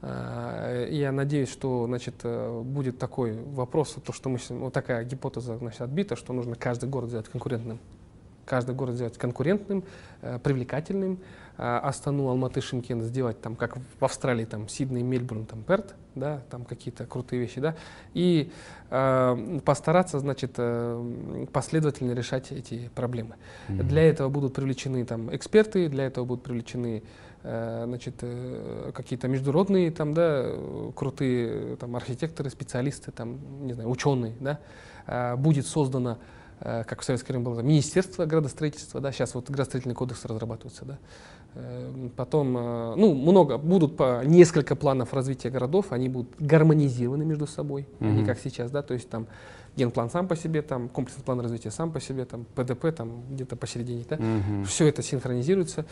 Speaker 2: А, Я надеюсь, что значит, э, будет такой вопрос, то, что мы, вот такая гипотеза значит, отбита, что нужно каждый город сделать конкурентным. Каждый город сделать конкурентным, э, привлекательным. Астану, Алматы, Шимкент сделать там, как в Австралии, там, Сидней, Мельбурн, там, Перт, да, там какие-то крутые вещи, да, и э, постараться, значит, э, последовательно решать эти проблемы.
Speaker 1: Мгм.
Speaker 2: Для этого будут привлечены там эксперты, для этого будут привлечены э, значит, э, какие-то международные там, да, э, крутые там, архитекторы, специалисты, там, не знаю, ученые. Да. Э, Будет создано, э, как в советское время было, Министерство градостроительства, да, сейчас вот градостроительный кодекс разрабатывается. Да. Э, Потом, э, ну, много, будут по несколько планов развития городов, они будут гармонизированы между собой, а не как сейчас, да, то есть там генплан сам по себе, там комплексный план развития сам по себе, там ПДП там где-то посередине, да,
Speaker 1: Мгм.
Speaker 2: все это синхронизируется.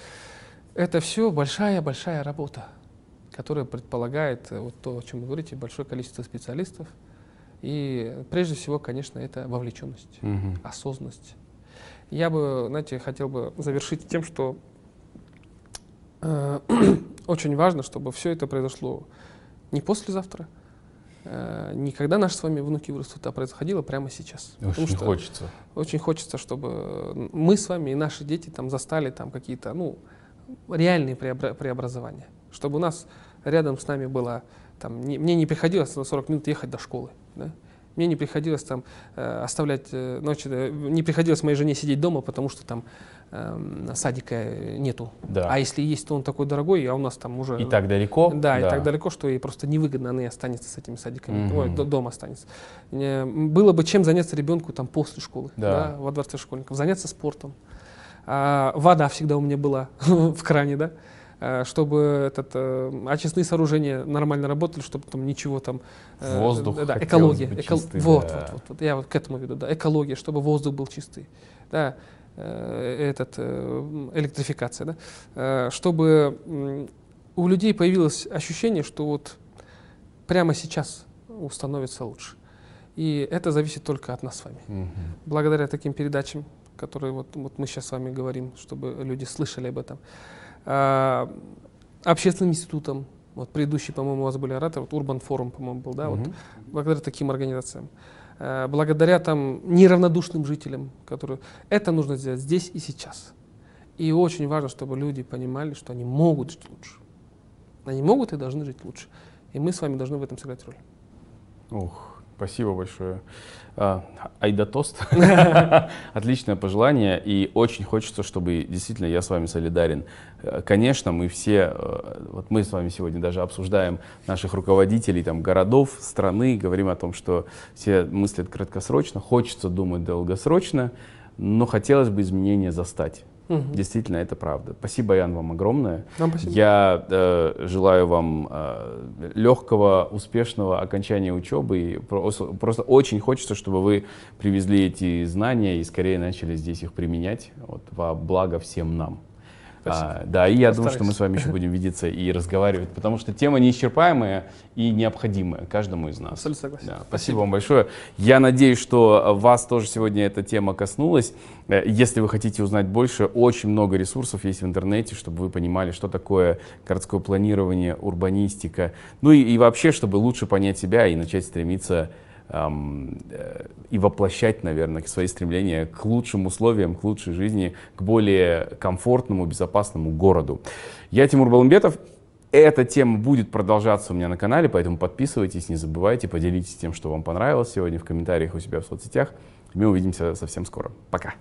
Speaker 2: Это все большая-большая работа, которая предполагает э, вот то, о чем вы говорите, большое количество специалистов. И прежде всего, конечно, это вовлеченность,
Speaker 1: Мгм.
Speaker 2: осознанность. Я бы, знаете, хотел бы завершить тем, что э, очень важно, чтобы все это произошло не послезавтра, э, не когда наши с вами внуки вырастут, а происходило прямо сейчас. Потому
Speaker 1: Очень
Speaker 2: что
Speaker 1: хочется.
Speaker 2: очень хочется, чтобы мы с вами и наши дети там застали там какие-то, ну, реальные преобра- преобразования. Чтобы у нас рядом с нами было, там, не- мне не приходилось на 40 минут ехать до школы, да? Мне не приходилось там э, оставлять э, ночи, э, не приходилось моей жене сидеть дома, потому что там эм, садика э, нету.
Speaker 1: Да.
Speaker 2: А если есть, то он такой дорогой, а у нас там уже...
Speaker 1: И так далеко.
Speaker 2: Да, и так далеко, что ей просто невыгодно, она и останется с этими садиками,
Speaker 1: Мгм.
Speaker 2: ой, до- дома останется. Не, Было бы чем заняться ребенку там после школы,
Speaker 1: Да.
Speaker 2: да, во дворце школьников, заняться спортом. А, вода всегда у меня была в кране, да, а, чтобы этот, э, очистные сооружения нормально работали, чтобы там ничего там... э,
Speaker 1: Воздух
Speaker 2: Да, экология.
Speaker 1: бы
Speaker 2: эко-
Speaker 1: чистый,
Speaker 2: вот,
Speaker 1: да.
Speaker 2: вот, вот, вот, я вот к этому веду, да, экология, чтобы воздух был чистый. Да, э, этот, э, электрификация, да, э, чтобы у людей появилось ощущение, что вот прямо сейчас становится лучше. И это зависит только от нас с вами.
Speaker 1: Мгм.
Speaker 2: Благодаря таким передачам, которые вот, вот мы сейчас с вами говорим, чтобы люди слышали об этом. А, общественным институтом, вот предыдущий, по-моему, у вас были ораторы, вот Урбан форум, по-моему, был, да, вот
Speaker 1: Мгм.
Speaker 2: благодаря таким организациям, э, благодаря там неравнодушным жителям, которые это нужно сделать здесь и сейчас. И очень важно, чтобы люди понимали, что они могут жить лучше. Они могут и должны жить лучше. И мы с вами должны в этом сыграть роль.
Speaker 1: Ух, спасибо большое. А, Айда тост. Отличное пожелание. И очень хочется, чтобы действительно я с вами солидарен. Э, Конечно, мы все, э, вот мы с вами сегодня даже обсуждаем наших руководителей там, городов, страны, говорим о том, что все мыслят краткосрочно, хочется думать долгосрочно, но хотелось бы изменения застать.
Speaker 2: Мгм.
Speaker 1: Действительно, это правда. Спасибо, Ян, вам огромное.
Speaker 2: Вам спасибо.
Speaker 1: Я э, желаю вам э, легкого, успешного окончания учебы. И просто, просто очень хочется, чтобы вы привезли эти знания и скорее начали здесь их применять вот, во благо всем нам.
Speaker 2: Спасибо.
Speaker 1: А, да, и я думаю,
Speaker 2: Постараюсь.
Speaker 1: что мы с вами еще будем видеться и разговаривать, потому что тема неисчерпаемая и необходимая каждому из нас.
Speaker 2: Абсолютно согласен.
Speaker 1: Да, спасибо вам большое. Я надеюсь, что вас тоже сегодня эта тема коснулась. Э, Если вы хотите узнать больше, очень много ресурсов есть в интернете, чтобы вы понимали, что такое городское планирование, урбанистика. Ну и, и вообще, чтобы лучше понять себя и начать стремиться эм, э, и воплощать, наверное, свои стремления к лучшим условиям, к лучшей жизни, к более комфортному, безопасному городу. Я Тимур Балымбетов. Эта тема будет продолжаться у меня на канале, поэтому подписывайтесь, не забывайте, поделитесь тем, что вам понравилось сегодня в комментариях у себя в соцсетях. Мы увидимся совсем скоро. Пока.